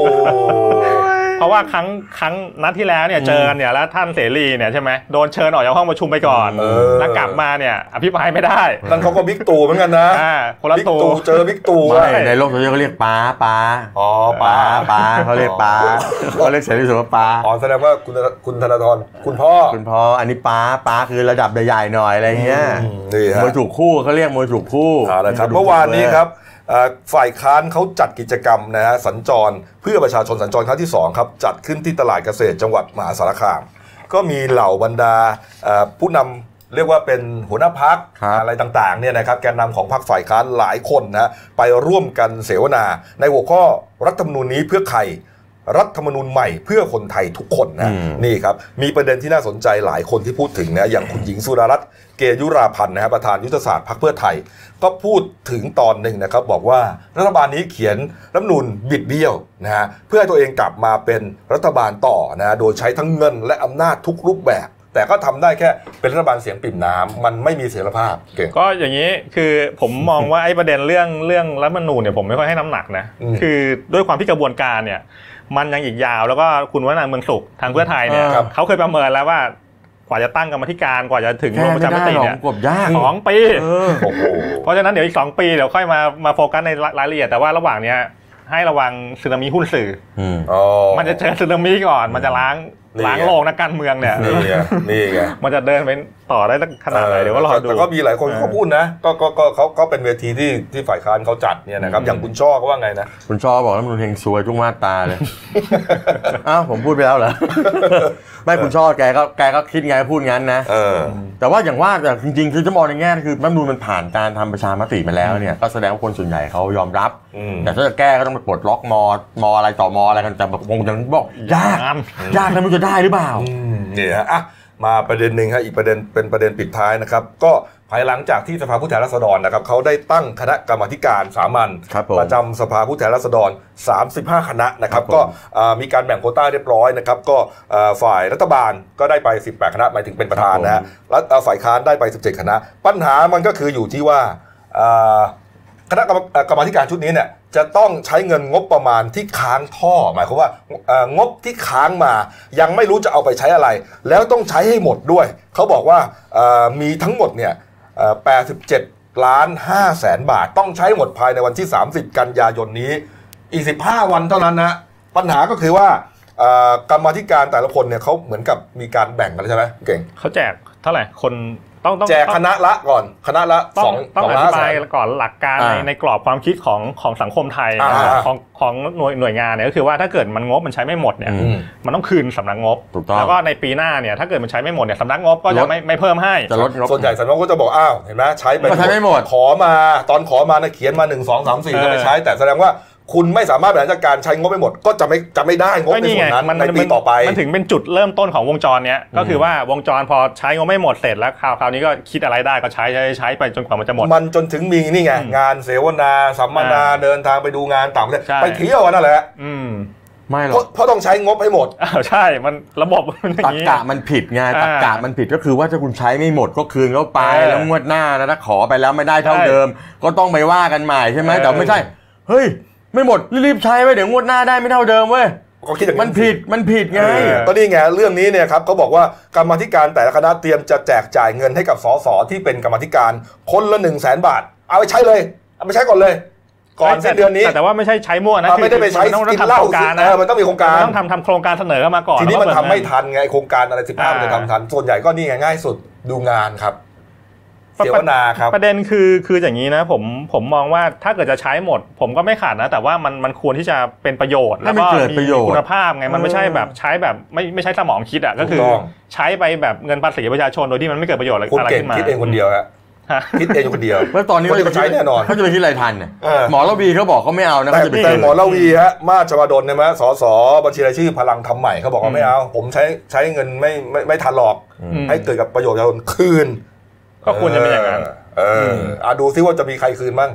เพราะว่าครั้งครั้งนัดที่แล้วเนี่ยเจอกันเนี่ยแล้วท่านเสรีเนี่ยใช่ไหมโดนเชิญออกจากห้องประชุมไปก่อนเออแล้วกลับมาเนี่ยอภิปรายไม่ได้นั่นเขาก็บิ๊กตู่เหมือนกันนะอ่าคนละบิ๊กตู่ตู่เจอบิ๊กตู่ไม่อะในโลกโซเชียลเขาเรียกป้าป้าอ๋อป้าป้าป้าเขาเรียกป้าเขาเรียกเสรีสุวป้าอ๋อแสดงว่าคุณคุณธนาธรคุณพ่อคุณพ่ออันนี้ป้าป้าคือระดับใหญ่ๆหน่อยอะไรเงี้ยอืมนี่ฮะมวยถูกคู่เขาเรียกมวยถูกคู่เอาละครับเมื่อวานนี้ครับเอ่อ ฝ่ายค้านเขาจัดกิจกรรมนะฮะสัญจรเพื่อประชาชนสัญจรครั้งที่ 2 ครับ จัดขึ้นที่ตลาดเกษตรจังหวัดมหาสารคาม ก็มีเหล่าบรรดาเอ่อผู้นำเรียกว่าเป็นหัวหน้าพักครับอะไรต่างๆเนี่ยนะครับแกนนำของพรรคฝ่ายค้านหลายคนนะไปร่วมกันเสวนา ในหัวข้อรัฐธรรมนูญนี้เพื่อใคร รัฐธรรมนูญใหม่เพื่อคนไทยทุกคนนะอืมนี่ครับมีประเด็นที่น่าสนใจหลายคนที่พูดถึงนะอย่างคุณหญิงสุดารัตน์เกยุราพันธ์นะฮะประธานยุทธศาสตร์พรรคเพื่อไทย ก็พูดถึงตอนหนึ่งนะครับ บอกว่ารัฐบาลนี้เขียนรัฐธรรมนูญบิดเบี้ยวนะฮะเพื่อให้ตัวเองกลับมาเป็นรัฐบาลต่อนะโดยใช้ทั้งเงินและอำนาจทุกรูปแบบ แต่ก็ทำได้แค่เป็นรัฐบาลเสียงปริ่มน้ำมันไม่มีเสรีภาพเก่งก็อย่างนี้คือผมมองว่าไอ้ประเด็นเรื่องเรื่องรัฐธรรมนูญเนี่ยผมไม่ค่อยให้น้ำหนักนะอืมคือด้วยความที่กระบวนการเนี่ย มันยังอีกยาวแล้วก็คุณวัฒนาเมืองสุขทางเพื่อไทยเนี่ยครับ เขาเคยประเมินแล้วว่ากว่าจะตั้งกรรมธิการกว่าจะถึงแค่ลงประไม่ชามได้ติหรอกเนี่ยกบยากสองปี เออ โอ้โห เพราะฉะนั้นเดี๋ยวอีกสองปีเดี๋ยวค่อยมามาโฟกัสในรายละเอียดแต่ว่าระหว่างเนี้ยให้ระวังสึนามิหุ้นสื่อ อืม อ๋อ มันจะเจอสึนามิก่อน มันจะล้างนี่ไง ล้างโลกนักการเมืองเนี่ย นี่ไงนี่ไง มันจะเดินไป ต่อได้สักขนาดไหนเดี๋ยวก็รอดูแต่ก็มีหลายคนเออเขาพูดนะก็ก็ก็เขาเขาเป็นเวทีที่ที่ฝ่ายค้านเขาจัดเนี่ยนะครับอืมอย่างคุณช่อเขาว่าไงนะคุณชอบอกแล้วมันเฮงซวยทุกมาตราเลยอ้าวผมพูดไปแล้วเหรอไม่คุณชอแกก็แกก็คิดไงพูดงั้นนะเออแต่ว่าอย่างว่าแต่จริงๆ คือจะมองในแง่คือรัฐธรรมนูญมันผ่านการทำประชามติมาแล้วเนี่ยก็แสดงว่าคนส่วนใหญ่เขายอมรับอืมแต่ถ้าจะแก้ก็ต้องไปปลดล็อกมอมออะไรต่อมออะไรกันแต่แบบคงจะบอกยากงามยากแล้วมันจะได้หรือเปล่าอืมนี่ฮะอะ มาประเด็นหนึ่งฮะอีกประเด็นเป็นประเด็นปิดท้ายนะครับ ก็ภายหลังจากที่สภาผู้แทนราษฎรนะครับเขาได้ตั้งคณะกรรมาธิการสามัญครับผมประจำสภาผู้แทนราษฎร 35 คณะนะครับครับผมก็อ่ามีการแบ่งโควต้าเรียบร้อยนะครับ ก็อ่าฝ่ายรัฐบาลก็ได้ไป 18 คณะหมายถึงเป็นประธานนะฮะแล้วอ่าฝ่ายค้านได้ไป 17 คณะ ปัญหามันก็คืออยู่ที่ว่าอ่าคณะกรรมเอ่อกรรมาธิการชุดนี้เนี่ย จะต้องใช้เงินงบประมาณที่ค้างท่อ หมายความว่าเอ่องบที่ค้างมา ยังไม่รู้จะเอาไปใช้อะไร แล้วต้องใช้ให้หมดด้วย เขาบอกว่ามีทั้งหมดเนี่ย87 ล้าน5แสนบาท ต้องใช้หมดภายในวันที่ 30 กันยายนนี้ อีก 15 วันเท่านั้นนะ ปัญหาก็คือว่ากรรมธิการแต่ละคนเนี่ยเขาเหมือนกับมีการแบ่งกันใช่ไหมเก่งเขาแจกเท่าไหร่คน ต้องต้องแจกคณะละก่อนคณะละต้สอองงต้องสองอล้านธิแสบายนก่อนหลักการในอ่าในกรอบความคิดของของสังคมไทยอ่านะครับของของหน่วยหน่วยงานเนี่ยก็คือว่าถ้าเกิดมันงบมันใช้ไม่หมดเนี่ยอือืมมันต้องคืนสำนักงบถูกต้องแล้วก็ในปีหน้าเนี่ยถ้าเกิดมันใช้ไม่หมดเนี่ยสำนักงบก็ลจะดไม่ไม่เพิ่มให้จะลดงบส่วนใหญ่สำนักก็จะบอกอ้าวเห็นไหมใช้ไปก็ใช้ไม่หมดขอมาตอนขอมานะเขียนมา1 2 3 4เออก็ไม่ใช้แต่แสดงว่า คุณไม่สามารถบริหารจัดการใช้งบไปหมด ก็จะไม่จะไม่ได้งบก็ในนี่ส่วไงนนั้นมันในปีต่อไป มันถึงเป็นจุดเริ่มต้นของวงจรเนี้ยก็คือว่าวงจรพอใช้งบไม่หมดเสร็จแล้วคราวคราวนี้ก็คิดอะไรได้ก็ใช้ใช้ใช้ไปจนกว่ามันจะหมด มันจนถึงมีนี่ไงอืมงานเสวนาสัมมนาอ่าเดินทางไปดูงานต่างประเทศใช่ไปเที่ยวกันนั่นแหละอืมไม่หรเพอราะกเพราะต้องใช้งบให้หมดอ้าวใช่มันระบบมันอย่าตังกนี้กะมันผิดไงอ่าตักกะมันผิดก็คือว่าถ้าคุณใช้ไม่หมดก็คืนเขาไปเออแล้วงวดหน้านะถ้าขอไปแล้วไม่ได้เท่าใช่เดิม ก็ต้องไปว่ากันใหม่ใช่ไหมเออแต่ไม่ใช่ เฮ้ย ไม่หมดรีบๆใช้ไว้เดี๋ยวงวดหน้าได้ไม่เท่าเดิมเว้ยก็คิดอย่างมันผิดมันผิดไงเออก็นี่ไงเรื่องนี้เนี่ยครับเขาบอกว่ากรรมาธิการแต่ละคณะเตรียมจะแจกจ่ายเงินให้กับสสที่เป็นกรรมาธิการคนละ1นึ่งแสนบาท เอาไปใช้เลยเอาไปใช้ก่อนเลยก่อนสิ้นเดือนนี้แต่แต่ว่าไม่ใช่ใช้มั่วนะอ่าไม่ได้ไปใช้คือมันต้องกินทำเหล้าโครงการเอนะอมันต้องมีโครงการมันต้องทำทำโครงการเสนอเข้ามาก่อนทีนี้มันแล้วทำก็ไม่เปิดทันไงโครงการอะไรสิบห้าอ่ามันจะทำทันส่วนใหญ่ก็นี่ไงง่ายสุดดูงานครับ เสวนาครับประเด็นคือคืออย่างนี้นะผมผมมองว่าถ้าเกิดจะใช้หมด ผมก็ไม่ขาดนะ แต่ว่ามันมันควรที่จะเป็นประโยชน์ให้มันแล้วเกิดประโยชน์คุณภาพไงมันไม่ใช่แบบใช้แบบไม่ไม่ใช้สมองคิดอะก็คือถูกต้องใช้ไปแบบเงินภาษีประชาชนโดยที่มันไม่เกิดประโยชน์อะไรคุณอะไรเก่งขึ้นมาคิดเองคนเดียวฮะฮะคิดเองอยู่คนเดียวแล้วตอนนี้คนอื่นก็ใช้แน่นอนเขาจะไปคิดอะไรทันเนี่ยเออหมอระวีเขาบอกเขาไม่เอานะแต่เขาจะไปแต่คิดหมอละวีฮะมาชวดลเนี่ยมะสสบัญชีรายชื่อพลังทำใหม่เขาบอกว่าไม่เอา ผมใช้ใช้เงินไม่ไม่ไม่ทันหรอกอืมให้เกิดกับประโยชน์ประชาชนคืน ก็ควรจะเป็นอย่างนั้นเออเอออะดูซิว่าจะมีใครคืนบ้าง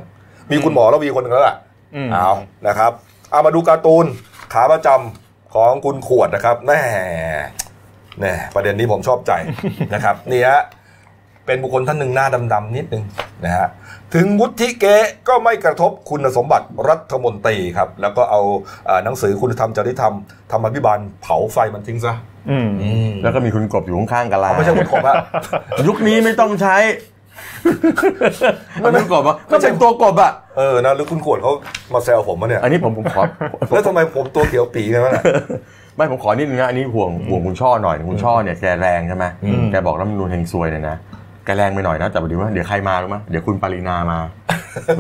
มีคุณหมอละวีคนหนึ่งแล้วล่ะอืมเอานะครับเอามาดูการ์ตูนขาประจำของคุณขวดนะครับแน่แน่ประเด็นนี้ผมชอบใจนะครับนี่ฮะเป็นบุคคลท่านหนึ่งหน้าดำๆนิดนึงนะฮะถึงวุฒิเกะก็ไม่กระทบคุณสมบัติรัฐมนตรีครับ แล้วก็เอาเอ่อหนังสือคุณธรรมจริยธรรมธรรมพิบาลเผาไฟมันทิ้งซะอืม แล้วก็มีคุณกบอยู่ข้างๆกันลาเอาไม่ใช่คุณขบอะยุคนี้ไม่ต้องใช้มันเป็นกบอะไม่ก็ใช่เป็นตัวกบอะเออนะหรือคุณขวดเขามาแซวผมมะเนี่ยอันนี้ผมผมขอแล้วทำไมผมตัวเขียวปีกันวะเนี่ยไม่ผมขอนิดนึงนะอันนี้ห่วงห่วงคุณช่อหน่อยคุณช่อเนี่ยแกแรงใช่ไหมอืมแกบอกรัฐธรรมนูญแห่งซวยเนี่ยนะแกแรงไปหน่อยนะแต่เดี๋ยวว่าเดี๋ยวใครมารู้ไหมเดี๋ยวคุณปรินามา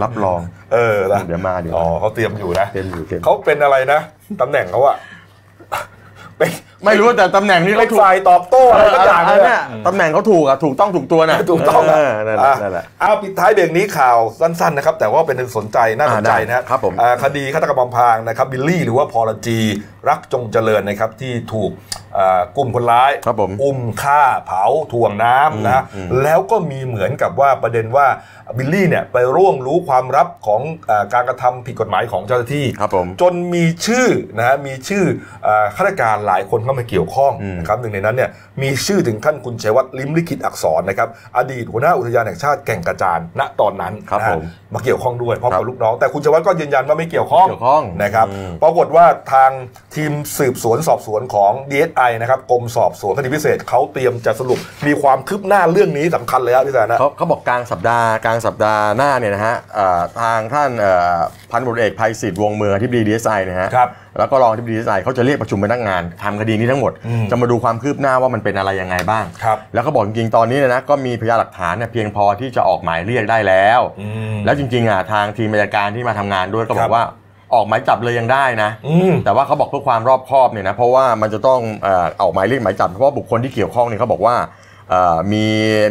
รับรอง เออนะเดี๋ยวมาเดี๋ยวอ๋อมาเขาเตรียมอยู่นะเต็มอยู่เต็มเขาเป็นอะไรนะตำแหน่งเขาอะเป็น ไม่รู้แต่ตำแหน่งนี้เป็เขานถูกฝ่ายตอบโต้อะไรสักอย่างเอเลอยเนี่ยตำแหน่งเขาถูกอะถูกต้องถูกตัวนะถูกต้องเออะอนั่นแหละนั่นแหละเอาปิดท้ายเบรกนี้ข่าวสั้นๆนะครับแต่ว่าเป็นสนใจน่าสนใจนะฮะอ่าได้ครับผมอ่าคดีฆาตกรรมอำพรางนะครับบิลลี่หรือว่าพอลจีรักจงเจริญนะครับที่ถูกอ่ากลุ่มคนร้ายครับผมอุ้มฆ่าเผาถ่วงน้ำนะอืมแล้วก็มีเหมือนกับว่าประเด็นว่าบิลลี่เนี่ยไปร่วงรู้ความลับของอาการกระทำผิดกฎหมายของเจ้าหน้าที่ครับผมจนมีชื่อนะฮะมีชื่ออาข้าราชการหลายคนเข้ามาเกี่ยวข้องอืมนะครับหนึ่งในนั้นเนี่ยมีชื่อถึงท่านคุณชัยวัฒน์ลิมลิขิตอักษรนะครับอดีตหัวหน้าอุทยานแห่งชาติแก่งกระจานณตอนนั้นครับนะฮะผมมาเกี่ยวข้องด้วยพร้อมครักับบลูกน้องแต่คุณชัยวัฒน์ก็ยืนยันว่าไม่เกี่ยวข้องเกี่ยวข้องนะครับอืมปรากฏว่าทางทีมสืบสวนสอบสวนของ DSI นะครับกรมสอบสวนคดีพิเศษเขาเตรียมจะสรุปมีความคืบหน้าเรื่องนี้สำคัญเลยครับพี่แซนนะเขาเขาบอกกลางสัปดาห์กลางสัปดาห์หน้าเนี่ยนะฮะเอ่อทางท่านเอ่อพันตำรวจเอกไพสิฐ วงศ์เมือง อธิบดีดีเอสไอนะฮะครับ แล้วก็รองอธิบดีเอสไอเขาจะเรียกประชุมพนักงานทำคดีนี้ทั้งหมดอืมจะมาดูความคืบหน้าว่ามันเป็นอะไรยังไงบ้างครับแล้วก็บอกจริงๆตอนนี้เนี่ยนะก็มีพยานหลักฐานเนี่ยเพียงพอที่จะออกหมายเรียกได้แล้วอืมแล้วจริงๆอะทางทีมอัยการที่มาทำงานด้วยก็บครัอบกว่าออกหมายจับเลยยังได้นะอืมแต่ว่าเขาบอกเพื่อความรอบคอบเนี่ยนะเพราะว่ามันจะต้องเอ่อออกหมายเรียกหมายจับเพราะว่าบุคคลที่เกี่ยวข้องเนี่ยเขาบอกว่าเอ่อ มี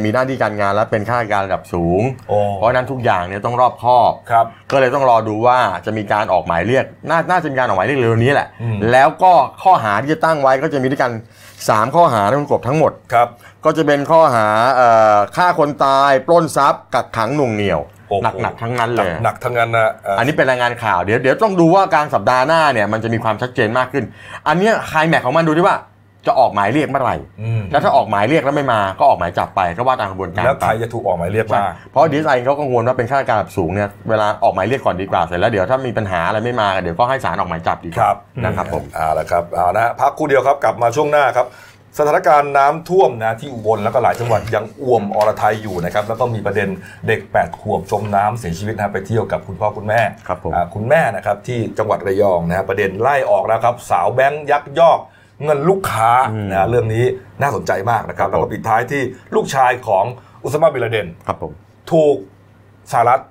มีหน้าที่การงานและเป็นข้าราชการระดับสูงโอ้เพราะฉะนั้นทุกอย่างเนี่ยต้องรอบคอบครับก็เลยต้องรอดูว่าจะมีการออกหมายเรียกน่าน่าจะมีการออกหมายเรียกเร็วๆนี้แหละอืมแล้วก็ข้อหาที่จะตั้งไว้ก็จะมีด้วยกัน 3 ข้อหาทั้งกบทั้งหมดครับก็จะเป็นข้อหาเอ่อฆ่าคนตายปล้นทรัพย์กักขังหน่วงเหนี่ยวโอ้โหหนักๆทั้งนั้นเลยหนักทั้งนั้นนะเอ่อออันนี้เป็นรายงานข่าวเดี๋ยวเดี๋ยวต้องดูว่ากลางสัปดาห์หน้าเนี่ยมันจะมีความชัดเจนมากขึ้น อันเนี้ยไฮแม็กของมันดูที่ว่า จะออกหมายเรียกเมื่อไหร่อืมแล้วถ้าออกหมายเรียกแล้วไม่มาก็ออกหมายจับไปก็ว่าตามกระบวนการแล้วไปใครจะถูกออกหมายเรียกใช่บ้างเพราะดีไซน์เขากังวลว่าเป็นข้าราชการระดับสูงเนี่ยเวลาออกหมายเรียกก่อนดีกว่าเสร็จแล้วเดี๋ยวถ้ามีปัญหาอะไรไม่มาเดี๋ยวก็ให้ศาลออกหมายจับดีกคว่ารับนะครับผมเอาละครับเอานะพักครู่เดียวครับกลับมาช่วงหน้าครับสถานการณ์น้ำท่วมนะที่อุบลแล้วก็หลายจังหวัดยังอ่วมอรไทยอยู่นะครับแล้วก็มีประเด็นเด็ก 8 ขวบจมน้ำเสียชีวิตนะไปเที่ยวกับคุณพ่อคุณแม่ครับผมอ่าคุณแม่นะครับที่จังหวัดระยองนะฮะประเด็นไล่ออกแล้วครับสาวแบงค์ยักยอก เงินลูกค้าอืมนะเรื่องนี้น่าสนใจมากนะครับครับแล้วผมก็ปิดท้ายที่ลูกชายของอุสมาบินลาเดนครับผมถูกสหรัฐ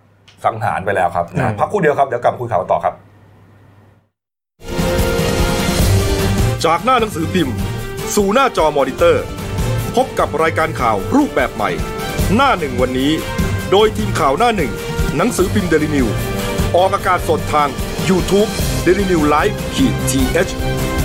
สังหารไปแล้วครับนะพักครู่เดียวครับเดี๋ยวกลับมาคุยข่าวต่อครับ จากหน้าหนังสือพิมพ์ สู่หน้าจอมอนิเตอร์ พบกับรายการข่าวรูปแบบใหม่ หน้าหนึ่งวันนี้ โดยทีมข่าวหน้าหนึ่ง หนังสือพิมพ์เดลิวิวออกอากาศสดทาง YouTube d e l i n e w l i v e ขีดทีเ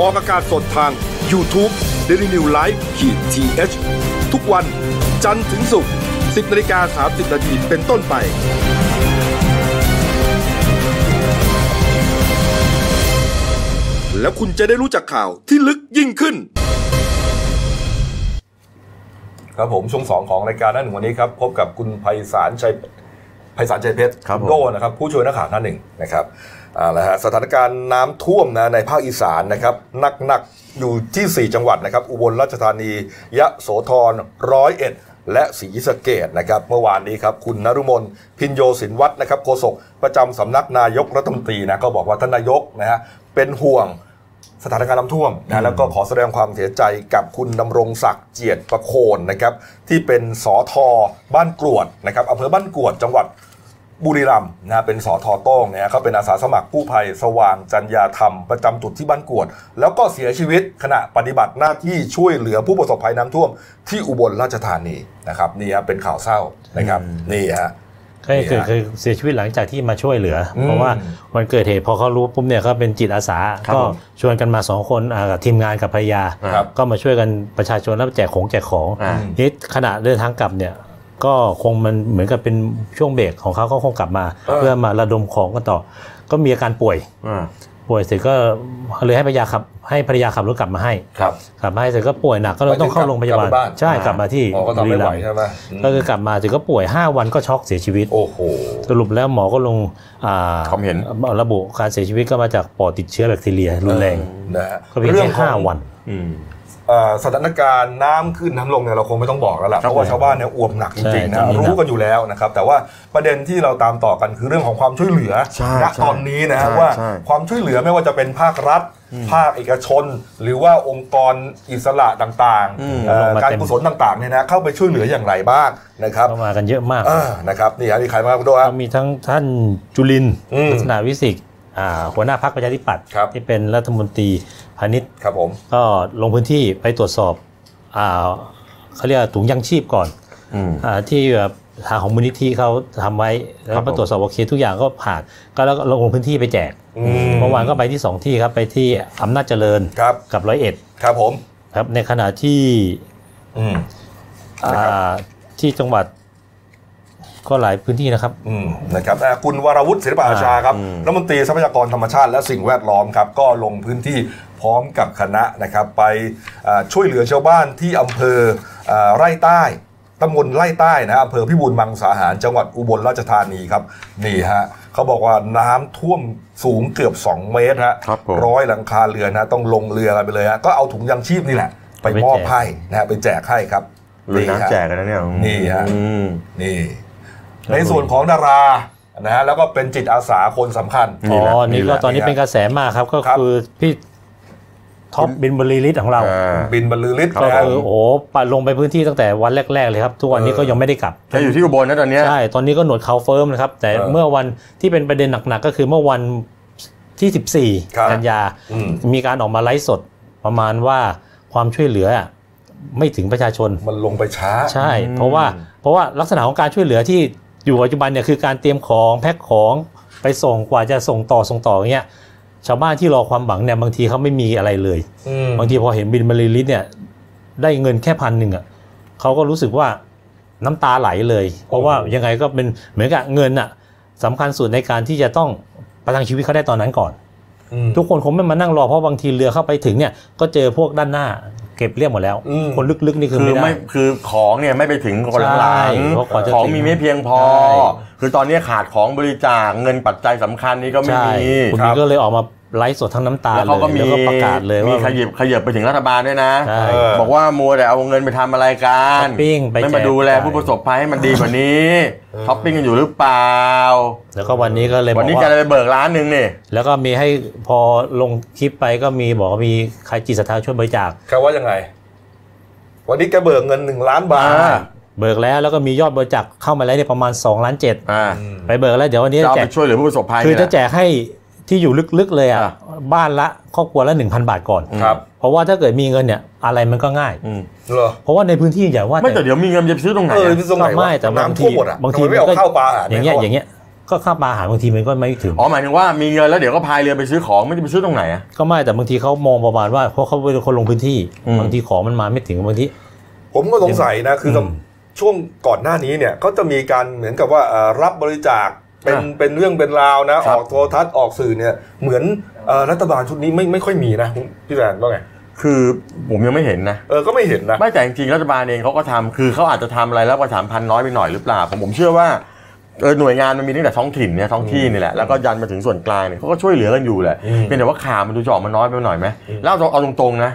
ออกอากาศสดทาง YouTube d e l i n e w l i v e ขีดทีเทุกวันจันทร์ถึงศุกร์ 10นาฬิกา30นาทีเป็นต้นไป แล้วคุณจะได้รู้จักข่าวที่ลึกยิ่งขึ้น ครับผมช่วงสองของรายการหนั่นหนึ่งวันนี้ครับ พบกับคุณไพศาลชัยไพศาลชัยเพชรครับผม โดนะครับผู้ช่วยนักข่าวหน้าหนึ่งนะครับ เอาละฮะสถานการณ์น้ำท่วมนะในภาคอีสานนะครับหนักๆอยู่ที่ 4 จังหวัดนะครับ อุบลราชธานี ยะโสธรร้อยเอ็ดและศรีสะเกดนะครับ เมื่อวานนี้ครับ คุณนรุมนพินโยสินวัฒน์นะครับโฆษกประจำสำนักนายกรัฐมนตรีนะก็บอกว่าท่านนายกนะฮะเป็นห่วงสถานการณ์น้ำท่วมนะแล้วก็ขอแสดงความเสียใจกับคุณดำรงศักดิ์เจียดประโคนนะครับที่เป็นสอทอบ้านกรวดนะครับอำเภอบ้านกรวดจังหวัด บุรีรัมย์นะเป็นสอทอโต้งเนี่ยเขาเป็นอาสาสมัครกู้ภัยสว่างจัญญาธรรม ประจำจุดที่บ้านกรวด แล้วก็เสียชีวิตขณะปฏิบัติหน้าที่ช่วยเหลือผู้ประสบภัยน้ำท่วมที่อุบลราชธานีนะครับนี่ฮะเป็นข่าวเศร้านะครับนี่ฮะก็คือคือเสียชีวิตหลังจากที่มาช่วยเหลืออมเพราะว่าวันเกิดเหตุพอเขารู้ปุ๊บเนี่ยก็เป็นจิตอาสาครับก็ผมชวนกันมาสองคนอ่ากับทีมงานกับภรรยาครับก็มาช่วยกันประชาชนแล้วแจกของแจกของอ่านี่ขณะเดินทางกลับเนี่ย ก็คงมันเหมือนกับเป็นช่วงเบรกของเขาเขาคงกลับมาเออเพื่อมาระดมของกันต่อ ก็มีอาการป่วยอ่าป่วยเสร็จก็เลยให้ภรรยาขับให้ภรรยาขับรถกลับมาให้ครับกลับมาให้เสร็จก็ป่วยหนักก็เลยต้องเข้าโรงพยาบาลกลับไปบ้านใช่กลับมาที่อ๋อก็ทำบุไม่รีไหวรัมย์ใช่ไหมมก็คือกลับมาถึงก็ป่วย 5 วันก็ช็อกเสียชีวิตโอ้โหสรุปแล้วหมอก็ลงอ่าความเห็นระบุการเสียชีวิตก็มาจากปอดติดเชื้อแบคทีเรียรุนแรงนะฮะก็เพียงรื่แค่ของห้าวันอืมเอ่อ สถานการณ์น้ำขึ้นน้ำลงเนี่ยเราคงไม่ต้องบอกแล้วล่ะคเพรับราะว่าผมชาวบ้านเนี่ยอ่วมหนักจริงๆใช่นะตอนนี้หนักรู้กันอยู่แล้วนะครับแต่ว่าประเด็นที่เราตามต่อกันคือเรื่องของความช่วยเหลือใช่ณใช่ตอนนี้นะฮะใช่ว่าใช่ความช่วยเหลือไม่ว่าจะเป็นภาครัฐ ภาคเอกชน หรือว่าองค์กรอิสระต่างอืมๆเอ่อลงมาการเต็มกุศลต่างๆเนี่ยนะเข้าไปช่วยเหลืออย่างไรบ้างนะครับเข้ามากันเยอะมากเออนะครับนี่ฮะมีใครมางคุณโดครับก็มีทั้งท่านจุลินทร์อืมลักษณะวิสิกอ่า หัวหน้าพรรคประชาธิปัตย์ครับที่เป็นรัฐมนตรีพาณิชย์ครับผมก็ลงพื้นที่ไปตรวจสอบอ่าเขาเรียกว่าถุงยังชีพก่อนอืมอาที่แบบทางของมูลนิธิเขาทำไว้แล้ครัวบมาตรวจสอบโอเคทุกอย่างก็ผ่าน ก็แล้วก็ลงพื้นที่ไปแจกอืมเมื่อวานก็ไปที่สองที่ครับไปที่อำนาจเจริญครับกับร้อยเอ็ดครับผมครับในขณะที่อืมอ่นะครับาที่จังหวัด ก็หลายพื้นที่นะครับอืมนะครับอ่าคุณวรวุฒิศิลปอาชาครับอืมรัฐมนตรีทรัพยากรธรรมชาติและสิ่งแวดล้อมครับก็ลงพื้นที่พร้อมกับคณะนะครับไปอ่าช่วยเหลือชาวบ้านที่อำเภออ่าไร่ใต้ตำบลไร่ใต้นะอำเภอพิบูลมังสาหารจังหวัดอุบลราชธานีครับนี่ฮะเขาบอกว่าน้ำท่วมสูงเกือบ 2 เมตรฮะครับผมร้อยหลังคาเรือนนะต้องลงเรือกันไปเลยฮะก็เอาถุงยังชีพนี่แหละ ไปไปมอบแจกให้นะฮะไปแจกให้ครับลุยฮะน้ำแจกกันนะเนี่ยนี่ฮะอืมนี่ ในส่วนของดารานะฮะแล้วก็เป็นจิตอาสาคนสำคัญอ๋อนี่แหละก็ตอนนี้เป็นกระแสมากครับก็ครับคือพี่ท็อปบินบริลิตของเราอ่าบิณฑ์ บรรลือฤทธิ์ก็นะฮะคือโอ้โหปัดลงไปพื้นที่ตั้งแต่วันแรก ๆ เลยครับ ทุกวันนี้เออก็ยังไม่ได้กลับแกอยู่ที่อุบลนะตอนเนี้ยใช่ตอนนี้ก็หนวดเคราเฟิ้มนะครับ แต่เออเมื่อวันที่เป็นประเด็นหนักๆก็คือเมื่อวันที่ครับ14 กันยาอืมมีการออกมาไลฟ์สดประมาณว่าความช่วยเหลืออะไม่ถึงประชาชนมันลงไปช้า ใช่ เพราะว่าเพราะว่าลักษณะของการช่วยเหลือที่ อยู่ปัจจุบันเนี่ยคือการเตรียมของแพ็คของไปส่งกว่าจะส่งต่อส่งต่ออย่างเงี้ยชาวบ้านที่รอความหวังเนี่ยบางทีเขาไม่มีอะไรเลยอืมบางทีพอเห็นบินบรรลือฤทธิ์เนี่ย ได้เงินแค่พันหนึ่งอะเขาก็รู้สึกว่าน้ำตาไหลเลย เพราะว่ายังไงก็เป็นเหมือนกับเงินอะสำคัญสุดในการที่จะต้องประทังชีวิตเขาได้ตอนนั้นก่อนอืมทุกคนคงไม่มานั่งรอเพราะบางทีเรือเข้าไปถึงเนี่ยก็เจอพวกด้านหน้า เก็บเรียบหมดแล้วอืมคนลึกๆนี่คือคือไม่ได้ไม่คือของเนี่ยไม่ไปถึงคนหลัใช่งเพราะกว่าจะๆของถึงมีไม่เพียงพอ ใช่ คือตอนนี้ขาดของบริจาคเงินปัจจัยสำคัญนี้ก็ไม่ใช่มีคุณมีก็เลยออกมา ไลฟ์สดทั้งน้ำตาแล้วเลเขายก็มีแล้วก็ประกาศเลยมีว่าขยิบขยับไปถึงรัฐบาลด้วยนะใช่เออบอกว่ามัวแต่เอาเงินไปทำอะไรกันช้อปปิ้งไปไม่แจมากดูแลจ่ายผู้ประสบภัยให้มันดีกว่านี้ช้อปปิ้งกันอยู่หรือเปล่า แล้วก็วันนี้ก็เลยบวัอนกนี้แกว่าจะไปเบิกร้านหนึ่งนี่แล้วก็มีให้พอลงคลิปไปก็มีบอกว่ามีใครจิตศรัทธาช่วยบริจาคเขาว่ายังไง วันนี้แกเบิกเงินหนึ่งล้านบาทอ่าเบิกแล้วแล้วก็มียอดบริจาคเข้ามาแล้วเนี่ยประมาณ2ล้านเจ็ดอ่าไปเบิกแล้วเดี๋ยววันนี้จะเอาแจไปกช่วยเหลือผู้ประสบภัยคือนี่แหจะละแจกให้ ที่อยู่ลึกๆเลยอะอะบ้านละครอบครัวละ 1,000 บาทก่อนครับเพราะว่าถ้าเกิดมีเงินเนี่ยอะไรมันก็ง่ายอืมเหรอเพราะว่าในพื้นที่อย่าว่าไม่แต่เดี๋ยวมีเงินจะไปซื้อตรงไหนเอออะที่ตรงไหนวะไม่แต่บางน้ำทีท่วมหมดอะบางทีทำไมไม่เอามันก็ข้าวปลาอาหารอย่างเงี้ยให้ขอย่างเงี้ยก็ค่าปลาอาหารบางทีมันก็ไม่ถึง อ๋อหมายถึงว่ามีเงินแล้วเดี๋ยวก็พายเรือไปซื้อของไม่ได้ไปซื้อตรงไหนอะก็ไม่แต่บางทีเขามองประมาณว่าเพราะเขาเป็นคนลงพื้นที่อืมบางทีของมันมาไม่ถึงบางทีผมก็สงสัยนะคืออมช่วงก่อนหน้านี้เนี่ยก็จะมีการเหมือนกับว่าเอ่อรับบริจาค เป็นอะเป็นเรื่องเป็นราวนะคอรับอกโทรทัศน์ออกสื่อเนี่ยเหมือนเอ่อรัฐบาลชุดนี้ไม่ไม่ค่อยมีนะพี่แดนว่าไงคือผมยังไม่เห็นนะเออก็ไม่เห็นนะไม่แต่จริงๆรัฐบาลเองเขาก็ทำคือเขาอาจจะทำอะไรแล้วประชาสัมพันธ์น้อยไปหน่อยหรือเปล่าผมผมเชื่อว่าเออหน่วยงานมันมีตั้งแต่ท้องถิ่นเนี่ยท้องที่นี่แหละแล้วก็ยันมาถึงส่วนกลางเนี่ยเขาก็ช่วยเหลือกันอยู่แหละอืมเพียงแต่ว่าข่าวมันดูจะออกมาน้อยไปหน่อยไหมแล้วเอาเอาตรงๆนะ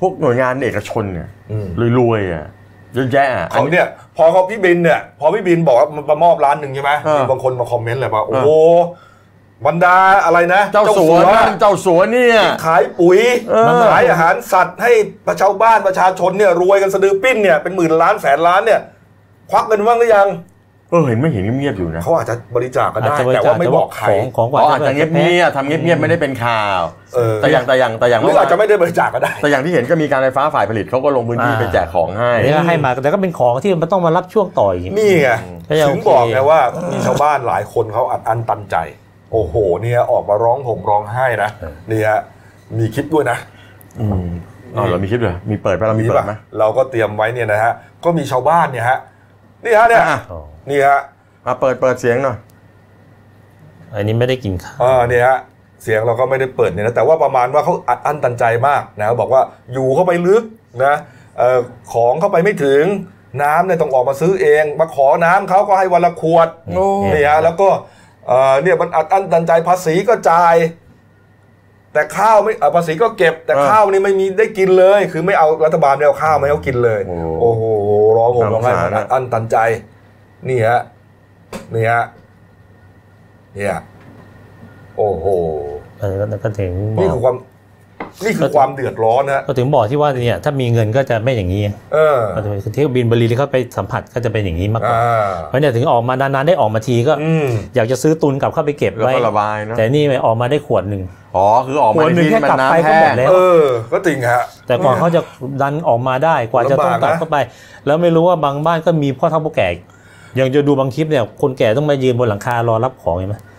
พวกหน่วยงานเอกชนเนี่ยอืมรวยๆอะ เยอะแยะอะอันเขานี้ เนี่ยพอเขาพี่บินเนี่ยพอพี่บินบอกว่ามันมามอบร้านหนึ่งใช่ไหมเออมีบางคนมาคอมเมนต์เลยว่าโอ้เออโหบรรดาอะไรนะเจ้าสัวนั่นเจ้าสัวเนี่ย ขายปุ๋ยเออ ขายอาหารสัตว์ให้ประชาบ้านประชาชนเนี่ยรวยกันสะดือปิ้นเนี่ยเป็นหมื่นล้านแสนล้านเนี่ย ควักเงินบ้างหรือยัง เออเห็นไม่เห็นเงียบๆอยู่นะเขาอาจจะบริจาคก็อาจได้จะบริแต่จาคว่าไม่บอกใครของของกว่าเขาอาจจะเงียบๆทำเงียบๆไม่ได้เป็นข่าวเออแต่อย่างแต่อย่างแต่อย่างหรืออาจจะไม่ได้บริจาคก็ได้ แต่อย่างที่เห็นก็มีการไฟฟ้าฝ่ายผลิตเขาก็ลงพื้นที่ไปแจกของให้อันนี้ก็ให้มาแต่ก็เป็นของที่มันต้องมารับช่วงต่ออีกนี่ไงก็ยังถึงโอเคบอกไงว่ามีชาวบ้านหลายคนเขาอัดอั้นตันใจ โอ้โห เนี่ยออกมาร้องห่มร้องไห้นะเนี่ยมีคลิปด้วยนะอืมอ๋อเรามีคลิปเลยมีเปิดไปเรามีมีเปิป่ะดไหมเราก็เตรียมไว้เนี่ยนะฮะก็มีชาวบ้านเนี่ยฮะ นี่ฮะเนี่ยอะอ๋อนี่ฮะมาเปิดเปิดเสียงหน่อยอันนี้ไม่ได้กินข้าวอ่าเนี่ยฮะเสียงเราก็ไม่ได้เปิดเนี่ยนะแต่ว่าประมาณว่าเขาอัดอั้นตันใจมากนะบอกว่าอยู่เข้าไปลึกนะเอ่อของเข้าไปไม่ถึงน้ำเนี่ยต้องออกมาซื้อเอง มาขอน้ำเขาก็ให้วันละขวดโอ้นี่ฮะแล้วก็เอ่อเนี่ยมันอัดอั้นตันใจภาษีก็จ่าย แต่ข้าวไม่เอ่อภาษีก็เก็บ แต่ข้าวนี่ไม่มีได้กินเลย คือไม่เอารัฐบาลไม่เอาข้าวไม่เอากินเลย โอ้โห ร้องห่มร้องไห้อัดอั้นตันใจ นี่ฮะนี่ฮะเนี่ยโอ้โหเออแล้วก็ถึงบนี่อคือกความ นี่คือความเดือดร้อนนะก็ถึงบอกที่ว่าเนี่ยถ้ามีเงินก็จะไม่อย่างนี้เออก็จะเป็นที่บินบริลีเขาไปสัมผัสก็จะเป็นอย่างนี้มากกว่าอ่าเพราะเนี่ยถึงออกมานานๆได้ออกมาทีก็อืมอยากจะซื้อตุนกลับเข้าไปเก็บแล้วไว้ก็ระบายเนอะแต่นี่ไม่ออกมาได้ขวดหนึ่งอ๋อคือออกขมาวดในหนึ่งที่แค่มันกลับไปน้ำก็แห้หมงดแล้วเออก็จริงฮะแต่ก่อนเขาจะดันออกมาได้กว่าจะต้องลำบากนะกลับเข้าไป แล้วไม่รู้ว่าบางบ้านก็มีพ่อเฒ่าผู้แก่อย่างจะดูบางคลิปเนี่ยคนแก่ต้องมายืนบนหลังคารอรับของเห็นไหมเพราะ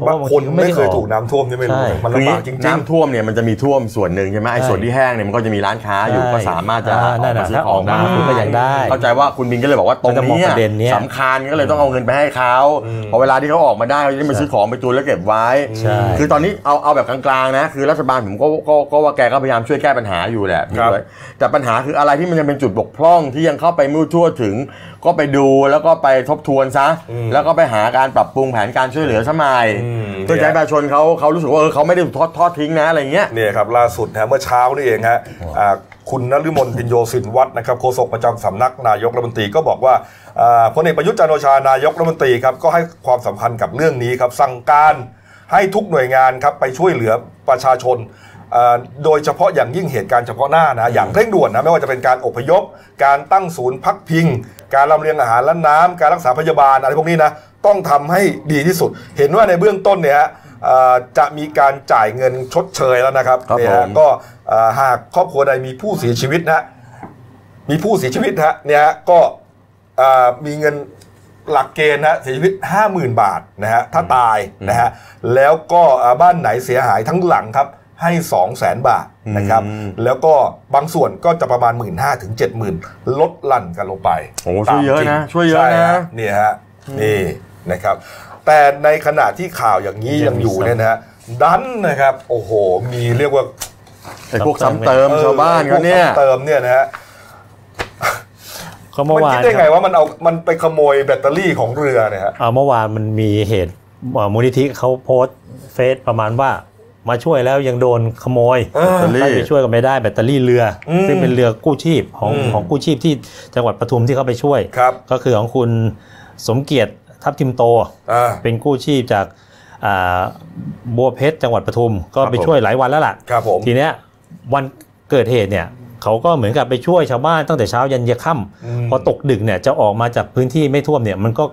บาว่างบางคนทีก็ไม่ด้เคยออกถูกน้ำท่วมนี่ไม่รู้ใช่เลยมันคือลำบากจริงๆน้ำท่วมเนี่ยมันจะมีท่วมส่วนหนึ่งใช่ไหมไอ้ใช่ส่วนที่แห้งเนี่ยมันก็จะมีร้านค้าอยู่ใช่ก็สามารถจะอ่าอนั่อกนมาน่ะซื้อถ้าขออองกมาได้คุณก็ยังได้ เข้าใจว่าคุณบินก็เลยบอกว่าตรงมันจะมองเนี้ยประเด็นเนี้ยสำคัญก็เลยต้องเอาเงินไปให้เขาพอเวลาที่เขาออกมาได้เขาจะได้มาซื้อของไปตุนแล้วเก็บไว้ใช่คือตอนนี้เอาเอาแบบกลางๆนะคือรัฐบาลผมก็ก็ก็ว่าแกก็พยายามช่วยแก้ปัญหาอยู่แหละพี่ครับด้วยแต่ปัญหาคืออะไรที่มันยังเป็นจุดบกพร่องที่ยังเข้าไปไม่ทั่วถึง ก็ไปดูแล้วก็ไปทบทวนซะอืมแล้วก็ไปหาการปรับปรุงแผนการช่วยเหลือสมัยอืมเพื่อจะให้ประชาชนเขาเขารู้สึกว่าเออเขาไม่ได้ถูกทอดทอดทิ้งนะอะไรเงี้ยเนี่ยครับล่าสุดนะเมื่อเช้านี่เองฮะอ่าคุณนฤมลพินโยสินวัฒน์นะครับโฆษกประจำสำนักนายกรัฐมนตรีก็บอกว่าอ่าพลเอกประยุทธ์จันทร์โอชานายกรัฐมนตรีครับก็ให้ความสำคัญกับเรื่องนี้ครับสั่งการให้ทุกหน่วยงานครับไปช่วยเหลือประชาชนอ่า โดยเฉพาะอย่างยิ่งเหตุการณ์เฉพาะหน้านะอย่างเร่งด่วนนะไม่ว่าจะเป็นการอพยพ การตั้งศูนย์พักพิง การลำเลียงอาหารและน้ำการรักษาพยาบาลอะไรพวกนี้นะต้องทำให้ดีที่สุด เห็นว่าในเบื้องต้นเนี่ยฮะเอ่อจะมีการจ่ายเงินชดเชยแล้วนะครับครับเนี่ยฮะผมก็เอ่อหากครอบครัวใดมีผู้เสียชีวิตนะมีผู้เสียชีวิตฮะเนี่ยฮะก็เอ่อมีเงินหลักเกณฑ์นะเสียชีวิต 50,000 บาทนะฮะถ้าตายนะฮะแล้วก็เอ่อบ้านไหนเสียหายทั้งหลังครับ ให้ 2 0 0 0 0 0บาทนะครับอืมแล้วก็บางส่วนก็จะประมาณ 1 5ื่นถึงเจ็ดหมื่นลดหลั่นกันลงไปโอ้ช่วยเยอะนะตามจริงช่วยเยอะนะใฮเนี่ยฮะนี่นะครับ แต่ในขณะที่ข่าวอย่างนี้ยังอยู่เนี่ยนะฮะดันนะครับ โอ้โห มีเรียกว่าไอ้พวกซ้ำเติมออชาวบ้านเขาเนี่ยพวกเติมเนี่ยนะฮะก็เมื่มัอนวาคิดนได้ไงว่ามันเอา มันไปขโมยแบตเตอรี่ของเรือเนี่ยฮะอ่าเมื่อวานมันมีเหตุอ่ามูลนิธิเขาโพสต์เฟซประมาณว่า มาช่วยแล้วยังโดนขโมยเออแบตเตอรี่ถ้าไปช่วยก็ไม่ได้แบตเตอรี่เรืออืมซึ่งเป็นเรือกู้ชีพของอืมของกู้ชีพที่จังหวัดปทุมที่เขาไปช่วยครับก็คือของคุณสมเกียรติทัพทิมโตอ่าเป็นกู้ชีพจากอ่าบัวเพชรจังหวัดปทุม ก็ครับไปผมช่วยหลายวันแล้วล่ะครับผมทีเนี้ยวันเกิดเหตุเนี่ยเขาก็เหมือนกับไปช่วยชาวบ้านตั้งแต่เช้ายันเย็นค่อืมำพอตกดึกเนี่ยจะออกมาจากพื้นที่ไม่ท่วมเนี่ยมันก็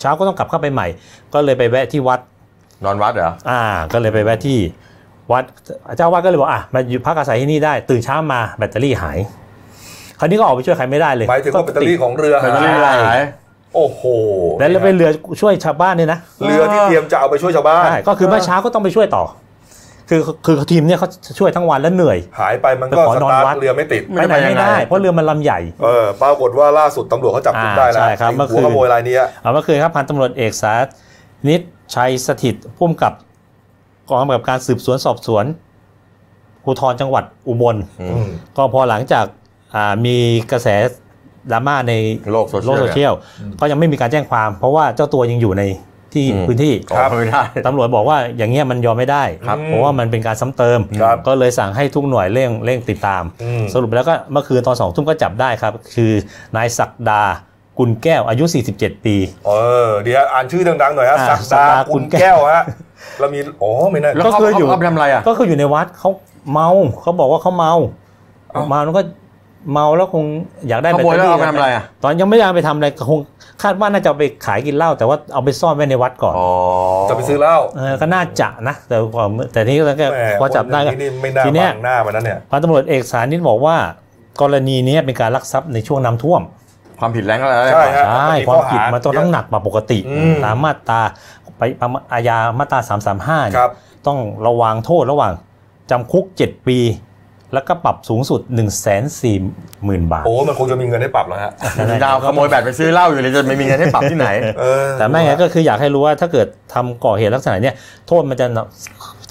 เช้าก็ต้องกลับเข้าไปใหม่ ก็เลยไปแวะที่วัด นอนวัดเหรออ่า ก็เลยไปแวะที่วัดเจ้าวัดก็เลยบอกอะมาอยู่พักอาศัยที่นี่ได้ ตื่นเช้ามาแบตเตอรี่หาย คราวนี้ก็ออกไปช่วยใครไม่ได้เลยหมายถึงว่าแบตเตอรี่ของเรือแบตเตอรี่หายหายโอ้โหแล้วแล้วเป็นเรือช่วยชาวบ้านเนี่ยนะเรือที่เตรียมจะเอาไปช่วยชาวบ้านใช่ก็คือเมื่อเช้าก็ต้องไปช่วยต่อ คือคือทีมเนี่ยเขาช่วยทั้งวันแล้วเหนื่อย หายไปมันก็ไปขอสนอนตาร์วัทดเรือไม่ติดไม่ไปไหนไม่ได้ได้ยังไงเพราะเรือมันลำใหญ่เออปรากฏว่าล่าสุดตำรวจเขาจับกุมอ่าได้แล้วใช่ครับไอ้เมื่อคืหัวนขโมยรายนี้อะเอาเมื่อคืนครับพันตำรวจเอกสา นิตชัยสถิตพุ่มกับกองกำกับการสืบสวนสอบสวนภูธรจังหวัดอุบลอือืมมก็พอหลังจากอ่ามีกระแสดราม่าในโลกโซเชียลโลกโซเชียลก็ยังไม่มีการแจ้งความ เพราะว่าเจ้าตัวยังอยู่ในที่อืมพื้นที่ออกไม่ได้ตำรวจบอกว่าอย่างเงี้ยมันยอมไม่ได้ครับเพราะว่ามันเป็นการซ้ำเติมครับก็เลยสั่งให้ทุกหน่วยเร่งเร่งติดตามอืมสรุปแล้วก็เมื่อคืนตอนสองทุ่มก็จับได้ครับ คือนายศักดา กุลแก้วอายุ 47 ปี เออเดี๋ยวอ่านชื่อดังๆหน่อยฮะอ่าศักศักดาดาคุณคุณแก้แก้ววฮะเรามีอ๋อไม่น่า แล้วก็เขาคืออยู่ เขาไปทำอะไรอะ ก็คืออยู่ในวัดเขาเมาเขาบอกว่าเขาเมาเอ้าเมาแล้วก็เมาแล้วคงอยากได้ขโมยแล้วเอาไปทำอะไรอะตอนยังไม่ได้เอาไปทำอะไรคงคาดว่าน่าจะเอาไปขายกินเหล้าแต่ว่าเอาไปซ่อนไว้ในวัดก่อน อ๋อ จะไปซื้อเหล้าเออก็น่าจะนะ แต่พอแต่นี่ก็แหมพอจับได้คนก็อย่างนี้นี่ไม่น่าทีเนี้ย บังหน้ามันนั่นเนี่ย พันตำรวจเอกสานิตบอกว่า กรณีนี้เป็นการลักทรัพย์ในช่วงน้ำท่วม ความผิดแรงก็แล้วใช่ฮะใช่มันมีความผิดข้อหามันต้องต้องหนักกว่าปกติอืมตามมาตราไปอาญามาตรา335เนี่ครัยบต้องระวังโทษระหว่างจำคุก 7 ปี แล้วก็ปรับสูงสุด 1 4 0 0 0 0 บาท โอ้ มันคงจะมีเงินให้ปรับแล้วฮะดาวขโมยแบตไปซื้อเหล้าอยู่เลยจะไม่มีเงินให้ปรับที่ไหนเออแต่ไม่งั้นก็คืออยากให้รู้ว่าถ้าเกิดทำก่อเหตุลักษณะเนี้ยโทษมันจะ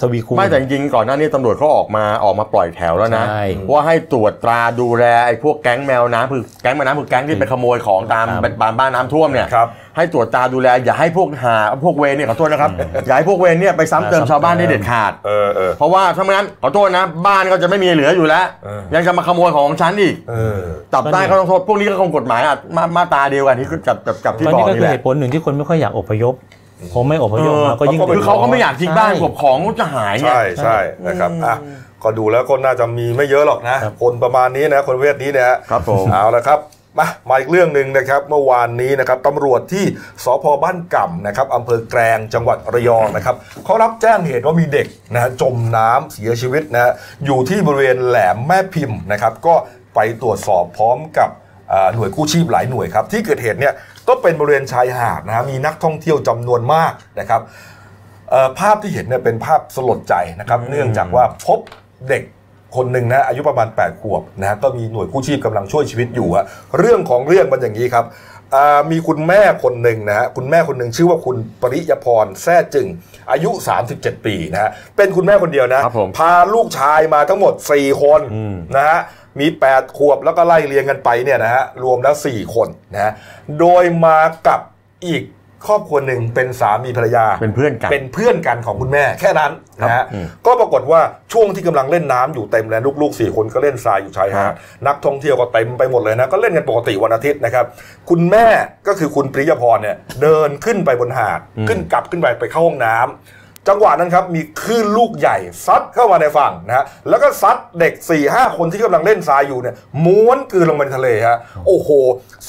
ทวีคูณ ไม่แต่จริงๆก่อนหน้านี้ตำรวจเขาออกมาออกมาปล่อยแถวแล้วนะ ใช่ว่าให้ตรวจตราดูแลไอ้พวกแก๊งแมวน้ำคือแก๊งแมวน้ำคือแก๊งที่ไปขโมยของตามครับ บ้านบ้านน้ำท่วมเนี่ยครับ ให้ตรวจตราดูแลอย่าให้พวกหาพวกเวรเนี่ยขอโทษนะครับอย่าให้พวกเวรเนี่ยไปซ้ำเติมชาวบ้านได้เด็ดขาด เออเออ เพราะว่าถ้าไม่งั้นขอโทษนะบ้านก็จะไม่มีเหลืออยู่แล้วเออ ยังจะมาขโมยของฉันอีกเออ จับได้ก็ต้องโทษพวกนี้ก็คงกฎหมายอะมามาตราเดียวกันที่จับจับจับที่ก็บอนี่กก็นี่คือแหละเหตุผลหนึ่งที่คนไม่ค่อยอยากอพยพ ผมไม่อพยพมาก็ยิ่งเออคือเขาก็ไม่อยากทิ้งบ้านใช่กับของก็จะหายไงใช่ใช่นะครับอะก็ดูแล้วก็น่าจะมีไม่เยอะหรอกนะคนประมาณนี้นะคนประเวทนี้เนี่ยครับผมเอาละครับมามาอีกเรื่องหนึ่งนะครับเมื่อวานนี้นะครับตำรวจที่สพบ้านก่ำนะครับอำเภอแกลงจังหวัดระยองนะครับเขารับแจ้งเหตุว่ามีเด็กนะฮะจมน้ำเสียชีวิตนะฮะอยู่ที่บริเวณแหลมแม่พิมพ์นะครับ ก็ไปตรวจสอบพร้อมกับอ่าหน่วยกู้ชีพหลายหน่วยครับ ที่เกิดเหตุเนี่ย ก็เป็นบริเวณชายหาดนะฮะมีนักท่องเที่ยวจำนวนมากนะครับเอ่อภาพที่เห็นเนี่ยเป็นภาพสลดใจนะครับ เนื่องจากว่าพบเด็กคนหนึ่งนะอายุประมาณ 8 ขวบนะฮะก็มีหน่วยกู้ชีพกำลังช่วยชีวิตอยู่อะเรื่องของเรื่องมันอย่างนี้ครับอ่ามีคุณแม่คนหนึ่งนะฮะคุณแม่คนหนึ่งชื่อว่าคุณปริยพรแท้จึง อายุ 37 ปีนะฮะเป็นคุณแม่คนเดียวนะครับผมพาลูกชายมาทั้งหมด 4 คนอืมนะฮะ มี 8 ขวบแล้วก็ไล่เรียงกันไปเนี่ยนะฮะรวมแล้ว 4 คนนะฮะโดยมากับอีกครอบครัวหนึ่งเป็นสามีภรรยาเป็นเพื่อนกันเป็นเพื่อนกันของคุณแม่แค่นั้นนะฮะอืมก็ปรากฏว่าช่วงที่กำลังเล่นน้ำอยู่เต็มเลยลูกๆสี่คนก็เล่นทรายอยู่ชายหาดฮะนักท่องเที่ยวก็เต็มไปหมดเลยนะก็เล่นกันปกติวันอาทิตย์นะครับ คุณแม่ก็คือคุณปริยพรเนี่ยเดินขึ้นไปบนหาดขึ้นกลับขึ้นไปไปเข้าห้องน้ำ จังหวะนั้นครับ มีคลื่นลูกใหญ่ซัดเข้ามาในฝั่งนะฮะแล้วก็ซัดเด็ก4ี่ห้าคนที่กำลังเล่นทรายอยู่เนี่ยม้วนกลืนลงไปในทะเลฮะโอ้โห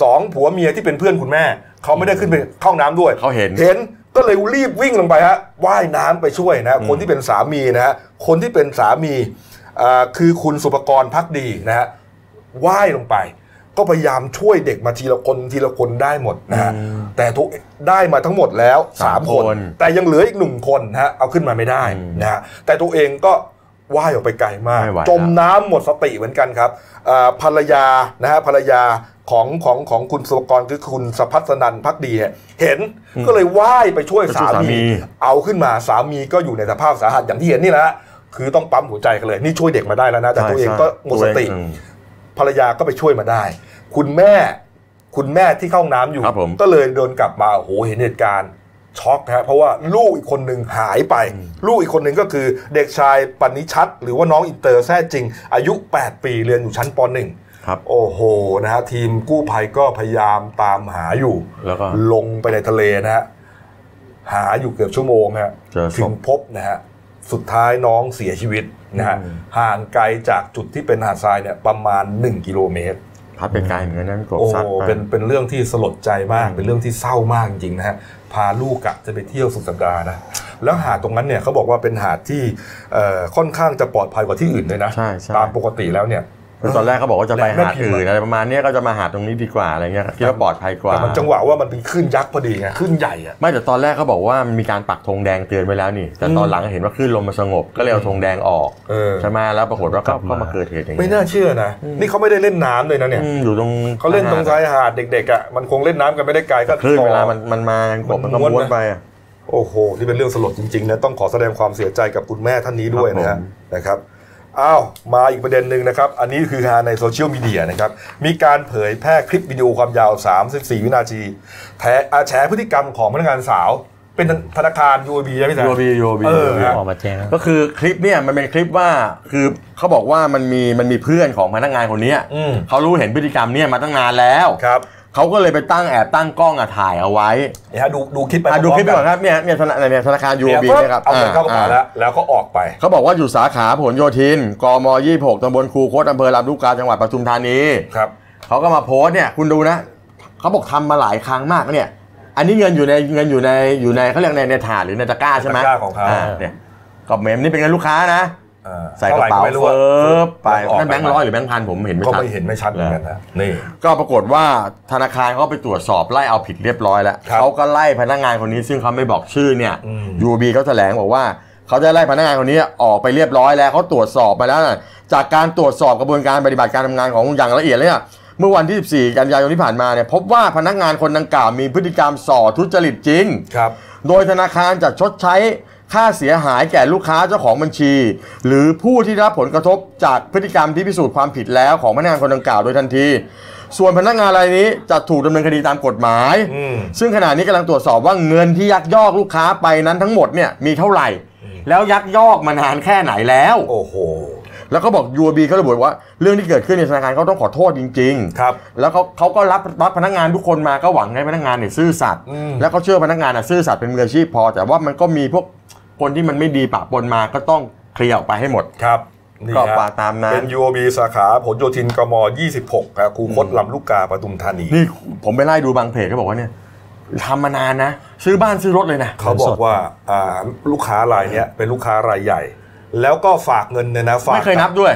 สองผัวเมียที่เป็นเพื่อนคุณแม่ เขาไม่ได้ขึ้นไปเข้าห้องน้ำด้วยเขาเห็นเห็นก็เลยรีบวิ่งลงไปฮะว่ายน้ำไปช่วยนะคนที่เป็นสามีนะฮะคนที่เป็นสามีอ่าคือคุณสุปกรณ์พักดีนะฮะว่ายลงไป ก็พยายามช่วยเด็กมาทีละคนทีละคนได้หมดนะฮะแต่ทุกได้มาทั้งหมดแล้วสามสามคคนนแต่ยังเหลืออีกหนึ่งคนนะฮะเอาขึ้นมาไม่ได้นะฮะแต่ตัวเองก็ว่ายออกไปไกลมากไม่ไหวจมน้ำหมดสติเหมือนกันครับอ่าภรรยานะฮะภรรยาของของของคุณสุปกรณ์คือคุณสพัฒนันท์พักดีเนี่ยเห็นก็เลยว่ายไปช่วยไปช่สาวยสามีมี เอาขึ้นมาสามีก็อยู่ในสภาพสาหัสอย่างที่เห็นนี่แหละฮะคือต้องปั๊มหัวใจกันเลย นี่ช่วยเด็กมาได้แล้วนะ แต่ตัวเองก็หมดสติอืม ภรรยาก็ไปช่วยมาได้ คุณแม่ คุณแม่ที่เข้าห้องน้ำอยู่ ครับผม ก็เลยเดินกลับมาโอ้โหเห็นเหตุการณ์ช็อกฮะเพราะว่าลูกอีกคนหนึ่งหายไป ลูกอีกคนหนึ่งก็คือเด็กชายปณิชัดหรือว่าน้องอินเตอร์แท้จริง อายุ 8 ปีเรียนอยู่ชั้นป .1 ครับ โอ้โหนะฮะทีมกู้ภัยก็พยายามตามหาอยู่แล้วก็ลงไปในทะเลนะฮะหาอยู่เกือบชั่วโมงฮะเจอศพ ถึงพบนะฮะ สุดท้ายน้องเสียชีวิตนะฮะอืมห่างไกลจากจุดที่เป็นหาดทรายเนี่ยประมาณ 1 กิโลเมตรพัดไปไกลเหมือนกันนั้นกบโอ้ซัดไปเป็นเป็นเรื่องที่สลดใจมากเป็นเรื่องที่เศร้ามากจริงๆนะฮะพาลูกกะจะไปเที่ยวสุดสัปดาห์นะแล้วหาดตรงนั้นเนี่ยเขาบอกว่าเป็นหาดที่เอ่อค่อนข้างจะปลอดภัยกว่าที่อื่นเลยนะใช่ใช่ตามปกติแล้วเนี่ยคือ ตอนแรกเขาบอกว่าจะไปแม่หาดพิมพ์อื่นอะอะไรประมาณเนี้ยก็จะมาหาดตรงนี้ดีกว่าอะไรเงี้ยคิดว่าปลอดภัยกว่าแต่มันจังหวะว่ามันเป็นคลื่นยักษ์พอดีไงคลื่นใหญ่อะไม่แต่ตอนแรกเขาบอกว่ามันมีการปักธงแดงเตือนไว้แล้วนี่ แต่ตอนหลังเห็นว่าคลื่นลมมันสงบก็เลยเอาธงแดงออกเออใช่ไหมแล้วปรากฏว่าก็กลับมาก็มาเกิดเหตุอย่างไม่เงี้ยน่าเชื่อนะนี่เขาไม่ได้เล่นน้ำเลยนะเนี่ยอืมอยู่ตรงเขาเล่นตรงชายหาดเด็กๆอะมันคงเล่นน้ำกันไม่ได้ไกลก็คลื่นต่อเวลามันมันมากันกบมันก็มันม้วนม้วนนะไปอะโอ้โหนี่เป็นเรื่องสลดจริงๆนะต้องขอแสดงความเสียใจกับคุณแม่ท่านนี้ด้วยนะครัฮะบผมนะครับ อ้าว มาอีกประเด็นหนึ่งนะครับ อันนี้คือฮาในโซเชียลมีเดียนะครับ มีการเผยแพร่คลิปวิดีโอความยาว 34 วินาทีแถอาแฉพฤติกรรมของพนักงานสาว เป็นธนาคาร UOB ใช่ไหมจ๊ะโยบีโยบีเออที่ออกมาแจ้งก็คือคลิปเนี่ยมันเป็นคลิปว่าคือเขาบอกว่ามันมีมันมีเพื่อนของพนักงานคนเนี้ยอืมเขารู้เห็นพฤติกรรมเนี่ยมาตั้งนานแล้วครับ เขาก็เลยไปตั้งแอบตั้งกล้องอะถ่ายเอาไว้เนี่ยฮะดูดูคลิปไปอะดูคลิปไปพก่ร้อนครับเนี่ยเนี่ยธนาเนี่ยธนาคารๆเนี่ย UOB ปุ๊บนะครับเอาเงินเข้ากระเป๋าอ่แล้วแล้วก็ออกไป เขาบอกว่าอยู่สาขาผลโยธินกม26ตำบลคูคตอำเภอลำลูกกาจังหวัดปทุมธานีครับเขาก็มาโพสต์เนี่ยคุณดูนะเขาบอกทำมาหลายครั้งมากเนี่ย อันนี้เงินอยู่ในเงินอยู่ในอยู่ในเขาเรียกในในถาดหรือในตะกร้าใช่ไหมตะกร้าของเขาเนี่ยก็เมมนี่เป็นเงินลูกค้านะอ่า ใส่กระเป๋าท่ไหไม่เฟิบไปล้วก็ออกนั่นแบงค์ร้อยหรือแบงค์พันผมเห็นไม่ก็ชัดไม่เห็นไม่ชัดเหมือนกันนะนี่ก็ปรากฏว่าธนาคารเขาไปตรวจสอบไล่เอาผิดเรียบร้อยแล้วครับเขาก็ไล่พนักงานคนนี้ซึ่งเขาไม่บอกชื่อเนี่ยอืมยูบีเขาแถลงบอกว่าเขาได้ไล่พนักงานคนนี้ออกไปเรียบร้อยแล้วเขาตรวจสอบมาแล้วนะจากการตรวจสอบกระบวนการปฏิบัติการทำงานของอย่างละเอียดเลยเนี่ยเมื่อวันที่ 14 กันยายนที่ผ่านมาเนี่ยพบว่าพนักงานคนดังกล่าวมีพฤติกรรมส่อทุจริตจริงครับโดยธนาคารจะชดใช้ ค่าเสียหายแก่ลูกค้าเจ้าของบัญชี หรือผู้ที่ได้รับผลกระทบจากพฤติกรรมที่พิสูจน์ความผิดแล้วของพนักงานคนดังกล่าวโดยทันที ส่วนพนักงานรายนี้จะถูกดำเนินคดีตามกฎหมาย อืม ซึ่งขณะนี้กำลังตรวจสอบว่าเงินที่ยักยอกลูกค้าไปนั้นทั้งหมดเนี่ยมีเท่าไหร่ แล้วยักยอกมานานแค่ไหนแล้ว โอ้โห แล้วก็บอก UOB เขาระบุว่าเรื่องที่เกิดขึ้นในธนาคารเขาต้องขอโทษจริงๆ ครับแล้วเขาเขาก็รับรับพนักงานทุกคนมาก็หวังให้พนักงานเนี่ยซื่อสัตย์อืม แล้วก็เชื่อพนักงานอะซื่อสัตย์เป็นมืออาชีพพอ แต่ว่ามันก็มีพวก คนที่มันไม่ดีปะปนมาก็ต้องเคลียร์ออกไปให้หมด ครับนี่ก็ฮะปาตามนั้น เป็น UOB สาขาผลโยธินกม 26ครับครูคดลำลูกกาปทุมธานีนี่ผมไปไล่ดูบางเพจเขาบอกว่าเนี่ยทำมานานนะ ซื้อบ้านซื้อรถเลยนะ เขาบอกว่าอ่าลูกค้ารายเนี้ยเป็นลูกค้ารายใหญ่ แล้วก็ฝากเงินเนี่ยนะฝากไม่เคยนับด้วย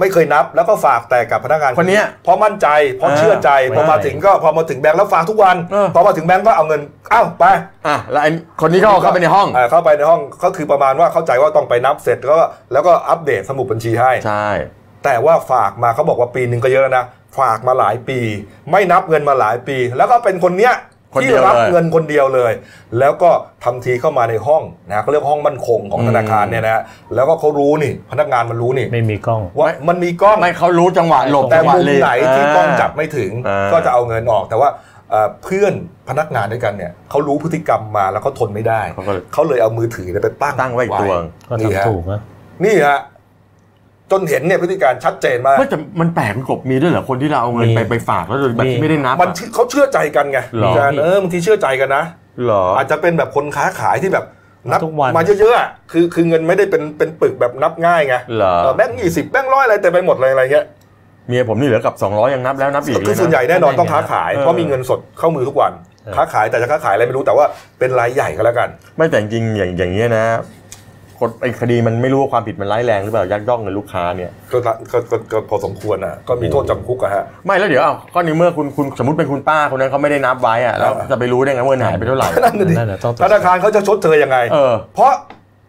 ไม่เคยนับแล้วก็ฝากแต่กับพนักงานคนเนี้ยเพราะมั่นใจเพราะเออเชื่อใจพอมาไม่ถึงก็พอมาถึงแบงค์แล้วฝากทุกวันเออพอมาถึงแบงค์ก็เอาเงินอ้าวไปอะแล้วไอ้คนนี้เขาเอาเข้าไปในห้องาเข้าไปในห้องก็คือประมาณว่าเข้าใจว่าต้องไปนับเสร็จแล้วก็แล้วก็อัปเดตสมุดบัญชีให้ใช่แต่ว่าฝากมาเขาบอกว่าปีหนึ่งก็เยอะแล้วนะฝากมาหลายปี ไม่นับเงินมาหลายปี แล้วก็เป็นคนเนี้ย คนที่เดียวรับเลย เงินคนเดียวเลย แล้วก็ทำทีเข้ามาในห้องนะเขาเรียกห้องมั่นคงของอืมธนาคารเนี่ยนะแล้วก็เขารู้นี่ พนักงานมันรู้นี่ไม่มีกล้อง ว่ามันมีกล้อง ไม่เขารู้จังหวะหลบแต่จังหวะมุมเลยไหนที่กล้องจับไม่ถึงอ่า ก็จะเอาเงินออก แต่ว่าเอ่อเพื่อนพนักงานด้วยกันเนี่ยเขารู้พฤติกรรมมาแล้วเขาทนไม่ได้ เขาก็เลยเขาเลยเอามือถือเนี่ยไปตั้งตั้งไว้อีกตัว ก็นี่ฮะทำถูกนะนี่ฮะ จนเห็นเนี่ยพฤติการชัดเจนมากเฮ้ยแต่มันแปลกคุณกบมีด้วยเหรอคนที่เราเอาเงินมีไปไปฝากแล้วโดยแบบมีที่ไม่ได้นับมันอะ เขาเชื่อใจกันไงหรอ อาจารย์เออบางทีเชื่อใจกันนะเหรอ อาจจะเป็นแบบคนค้าขายที่แบบนับทุกวัน มาเยอะๆอะคือคือเงินไม่ได้เป็นเป็นปึกแบบนับง่ายไงเหรอ เออแบงค์ยี่สิบแบงค์ร้อยอะไรแต่ไปหมดเลยอะไรเงี้ยเมียผมนี่เหลือกับ 200 ยังนับแล้วนับอีกเลยคือส่วนใหญ่แน่นอนต้องค้าขายเออเพราะมีเงินสดเข้ามือทุกวัน ค้าขายแต่จะค้าขายอะไรไม่รู้แต่ว่าเป็นรายใหญ่ก็แล้วกัน ไม่แต่จริงๆอย่างอย่างเงี้ยนะ คนไอ้คดีมันไม่รู้ว่าความผิดมันร้ายแรงหรือเปล่ายักยอกเงินลูกค้าเนี่ยก็ละก็ก็ก็พอสมควรอะก็มีโทษจำคุกอะฮะไม่แล้วเดี๋ยวอ้าวก็ในเมื่อคุณคุณสมมติเป็นคุณป้าคนนั้นเขาไม่ได้นับไว้อะแล้วอ่าจะไปรู้ได้ไงว่าเงินหายไปเท่าไหร่ นั่นน่ะดินั่นน่ะต้องตรวธจสอบนาคารเขาจะชดเชยยังไง เออ เพราะ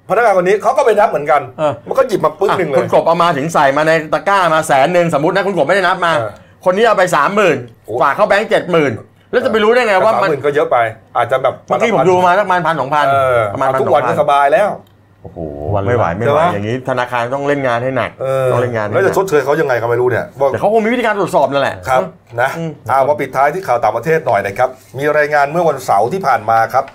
พนักงานคนนี้เขาก็ไปนับเหมือนกัน เออ มันก็หยิบมาปึ้งหนึ่งเลอะคุย ณกบเอามาถึงใส่มาในตะกร้ามาแสนหนึ่งสมมตินะคุณกบไม่ได้นับมา เออคนนี้เอาไปสามหมื่นโอ้ ฝากเข้าแบงค์เจ็ดหมื่นแล้วจะไปรู้ได้ไงว่าสามมันหมื่นก็เยอะไป อาจจะแบบเมื่อกี้ผมดูมาสักประมาณพันสองพันเออประมาณพันทุสกองวันพัก็นสบายแล้ว โอ้โหวันละไม่ไหวไม่ไหวใช่ปะอย่างนี้ธนาคารต้องเล่นงานให้หนักเออต้องเล่นงานให้แล้วหนัจะกชดเชยเขายังไงก็ไม่รู้เนี่ยว่าแต่เขาคงมีวิธีการตรวจสอบนั่นแหละครับนะอืมเอามาปิดท้ายที่ข่าวต่างประเทศหน่อยนะครับ มีรายงานเมื่อวันเสาร์ที่ผ่านมาครับ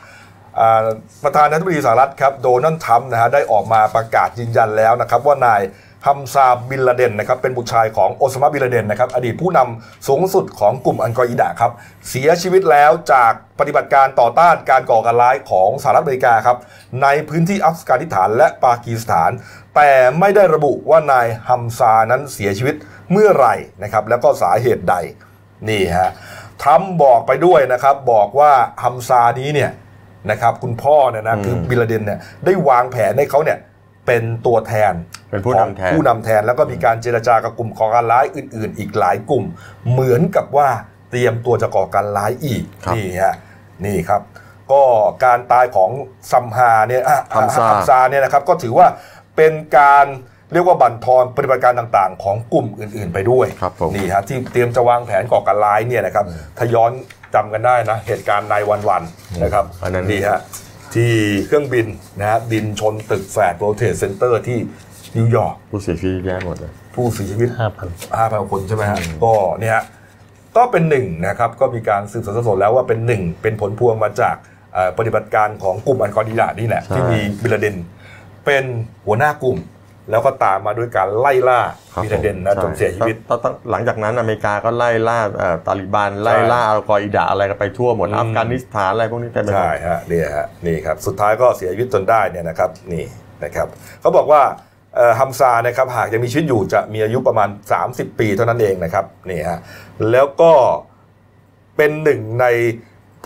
อ่าประธานาธิบดีสหรัฐครับโดนัลด์ทรัมป์นะฮะได้ออกมาประกาศยืนยันแล้วนะครับว่านาย ฮัมซาบินลาเดนนะครับเป็นบุตรชายของโอซามาบินลาเดนนะครับอดีตผู้นำสูงสุดของกลุ่มอันกออิดะครับเสียชีวิตแล้วจากปฏิบัติการต่อต้านการก่อการร้ายของสหรัฐอเมริกาครับในพื้นที่อัฟกานิสถานและปากีสถาน แต่ไม่ได้ระบุว่านายฮัมซานั้นเสียชีวิตเมื่อไหร่นะครับแล้วก็สาเหตุใดนี่ฮะทรัมป์บอกไปด้วยนะครับบอกว่าฮัมซานี้เนี่ยนะครับคุณพ่อเนี่ยนะคือบินลาเดนเนี่ยได้วางแผนให้เขาเนี่ย เป็นตัวแทนเป็นผู้ของนำแทนผู้นำแทนแล้วก็มีการเจรจากับกลุ่มก่อการร้ายอื่น ๆ อีกหลายกลุ่ม เหมือนกับว่าเตรียมตัวจะก่อการร้ายอีกครับนี่ฮะนี่ครับ ก็การตายของซัมฮาเนี่ยอะฮัมซา ฮัมซาเนี่ยนะครับก็ถือว่าเป็นการเรียกว่าบั่นทอนปฏิบัติการต่างๆ ของกลุ่มอื่น ๆ ไปด้วย ครับผม นี่ฮะที่เตรียมจะวางแผนก่อการร้ายเนี่ยนะครับถ้าย้อนจำกันได้นะ เหตุการณ์ nine one one นะครับอันนั้นนี่ฮะ ที่เครื่องบินนะฮะบินชนตึกแฝด World Trade Center ที่นิวยอร์กผู้เสียชีวิตแย่หมดเลยผู้เสียชีวิตห้าพัน5,000คนใช่ไหมฮะก็เนี่ยฮะก็เป็นหนึ่งนะครับก็มีการสืบสวนสอบสวนแล้วว่าเป็นหนึ่งเป็นผลพวงมาจากเอ่อปฏิบัติการของกลุ่มอันกอริดานี่แหละใช่ที่มีบินลาเดนเป็นหัวหน้ากลุ่ม แล้วก็ตามมาด้วยการไล่ล่าครับบินลาเดนนะผมจนเสียชีวิตตั้งตั้งหลังจากนั้นอเมริกาก็ไล่ล่าเอ่อตาลิบันไล่ล่าอัลกออิดะอะไรกันไปทั่วหมดอืมอัฟกานิสถานอะไรพวกนี้เต็มไปหมใช่ดฮะนี่ฮะนี่ครับสุดท้ายก็เสียชีวิตจนได้เนี่ยนะครับนี่นะครับเขาบอกว่าเอ่อฮัมซานะครับหากยังมีชีวิตอยู่จะมีอายุประมาณ 30 ปีเท่านั้นเองนะครับนี่ฮะแล้วก็เป็นหนึ่งใน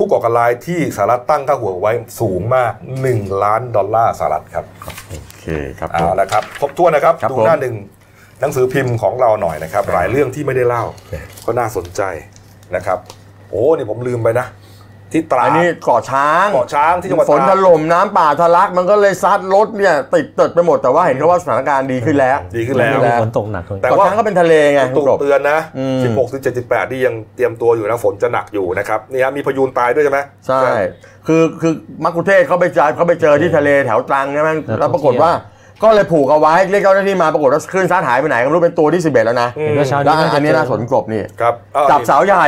ผู้ก่อการร้ายที่สหรัฐตั้งค่าหัวไว้สูงมาก 1 ล้านดอลลาร์สหรัฐครับโอเคครับผเอามละครับครบถ้วนนะครับครับดูผมหน้าหนึ่งหนังสือพิมพ์ของเราหน่อยนะครับ หลายเรื่องที่ไม่ได้เล่า ก็น่าสนใจนะครับ โอ้นี่ผมลืมไปนะ ที่ตราอัดนนี้เกาะช้างเกาะช้างที่จังหวัดฝนตถราดล่มน้ำป่าทะลักมันก็เลยซัดรถเนี่ยติดเติดไปหมดแต่ว่าเห็นเขาว่าสถานการณ์ดีขึ้นแล้ว ดีขึ้นแล้วดีฝนตกหนักเลยแต่เกาะว่า ช้างก็เป็นทะเลไงคุตุณกกบ เตือนนะ อืม 16ถึง78ที่ยังเตรียมตัวอยู่นะ ฝนจะหนักอยู่นะครับนี่ฮะมีพายุตายด้วยใช่ไหมใช่ คือคือมักคุเทศเขาไปเจอเขาไปเจอที่ทะเลแถวตรังใช่ไหมแล้วปรากฏว่าก็เลยผูกเอาไว้เรียกเจ้าหน้าที่มาปรากฏว่าคลื่นซัดหายไปไหนก็ไม่รู้เป็นตัวที่ 11 แล้วนะอืมเห็นว่าเช้าแล้วนี้อันนี้น่าสนกบนี่ ครับเอ้าจับสาวใหญ่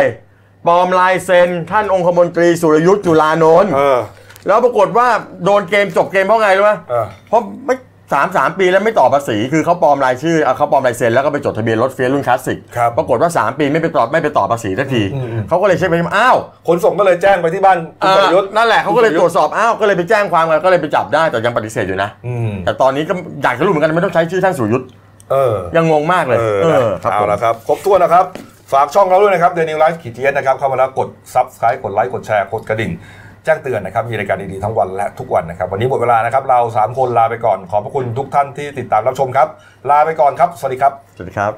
ปลอมลายเซ็นท่านองคมนตรีสุรยุทธ์จุลานนท์เออ แล้วปรากฏว่าโดนเกมจบเกมเพราะไงรู้ไหมเออ เพราะไม่สามสามปีแล้วไม่ต่อภาษี คือเขาปลอมรายชื่อเอาเขาปลอมลายเซ็นแล้วก็ไปจดทะเบียนรถ Fiat รุ่นคลาสสิกครับ ปรากฏว่า3ปีไม่ไปต่อไม่ไปต่อภาษีสักทีอืมอืมเขาก็เลยเช็คไปที่อ้าว ขนส่งก็เลยแจ้งไปที่บ้านคุณอ่าประยุทธ์ นั่นแหละเขาก็เลยตรวจสอบอ้าวก็เลยไปแจ้งความกันก็เลยไปจับได้แต่ยังปฏิเสธอยู่นะอืม แต่ตอนนี้ก็อยากจะรู้เหมือนกันไม่ต้องใช้ชื่อท่านสุรยุทธ์เออยังงงมากเลยเออเอนะอครับเอาผมละครับ ครบถ้วนนะครับ ฝากช่องเราด้วยนะครับ Dailynews Live ขีด TH นะครับเข้ามาแล้วกด subscribe กดไลค์กดแชร์กดกระดิ่งแจ้งเตือนนะครับมีรายการดีๆทั้งวันและทุกวันนะครับ วันนี้หมดเวลานะครับ เรา 3 คนลาไปก่อน ขอบพระคุณทุกท่านที่ติดตามรับชมครับ ลาไปก่อนครับ สวัสดีครับ สวัสดีครับ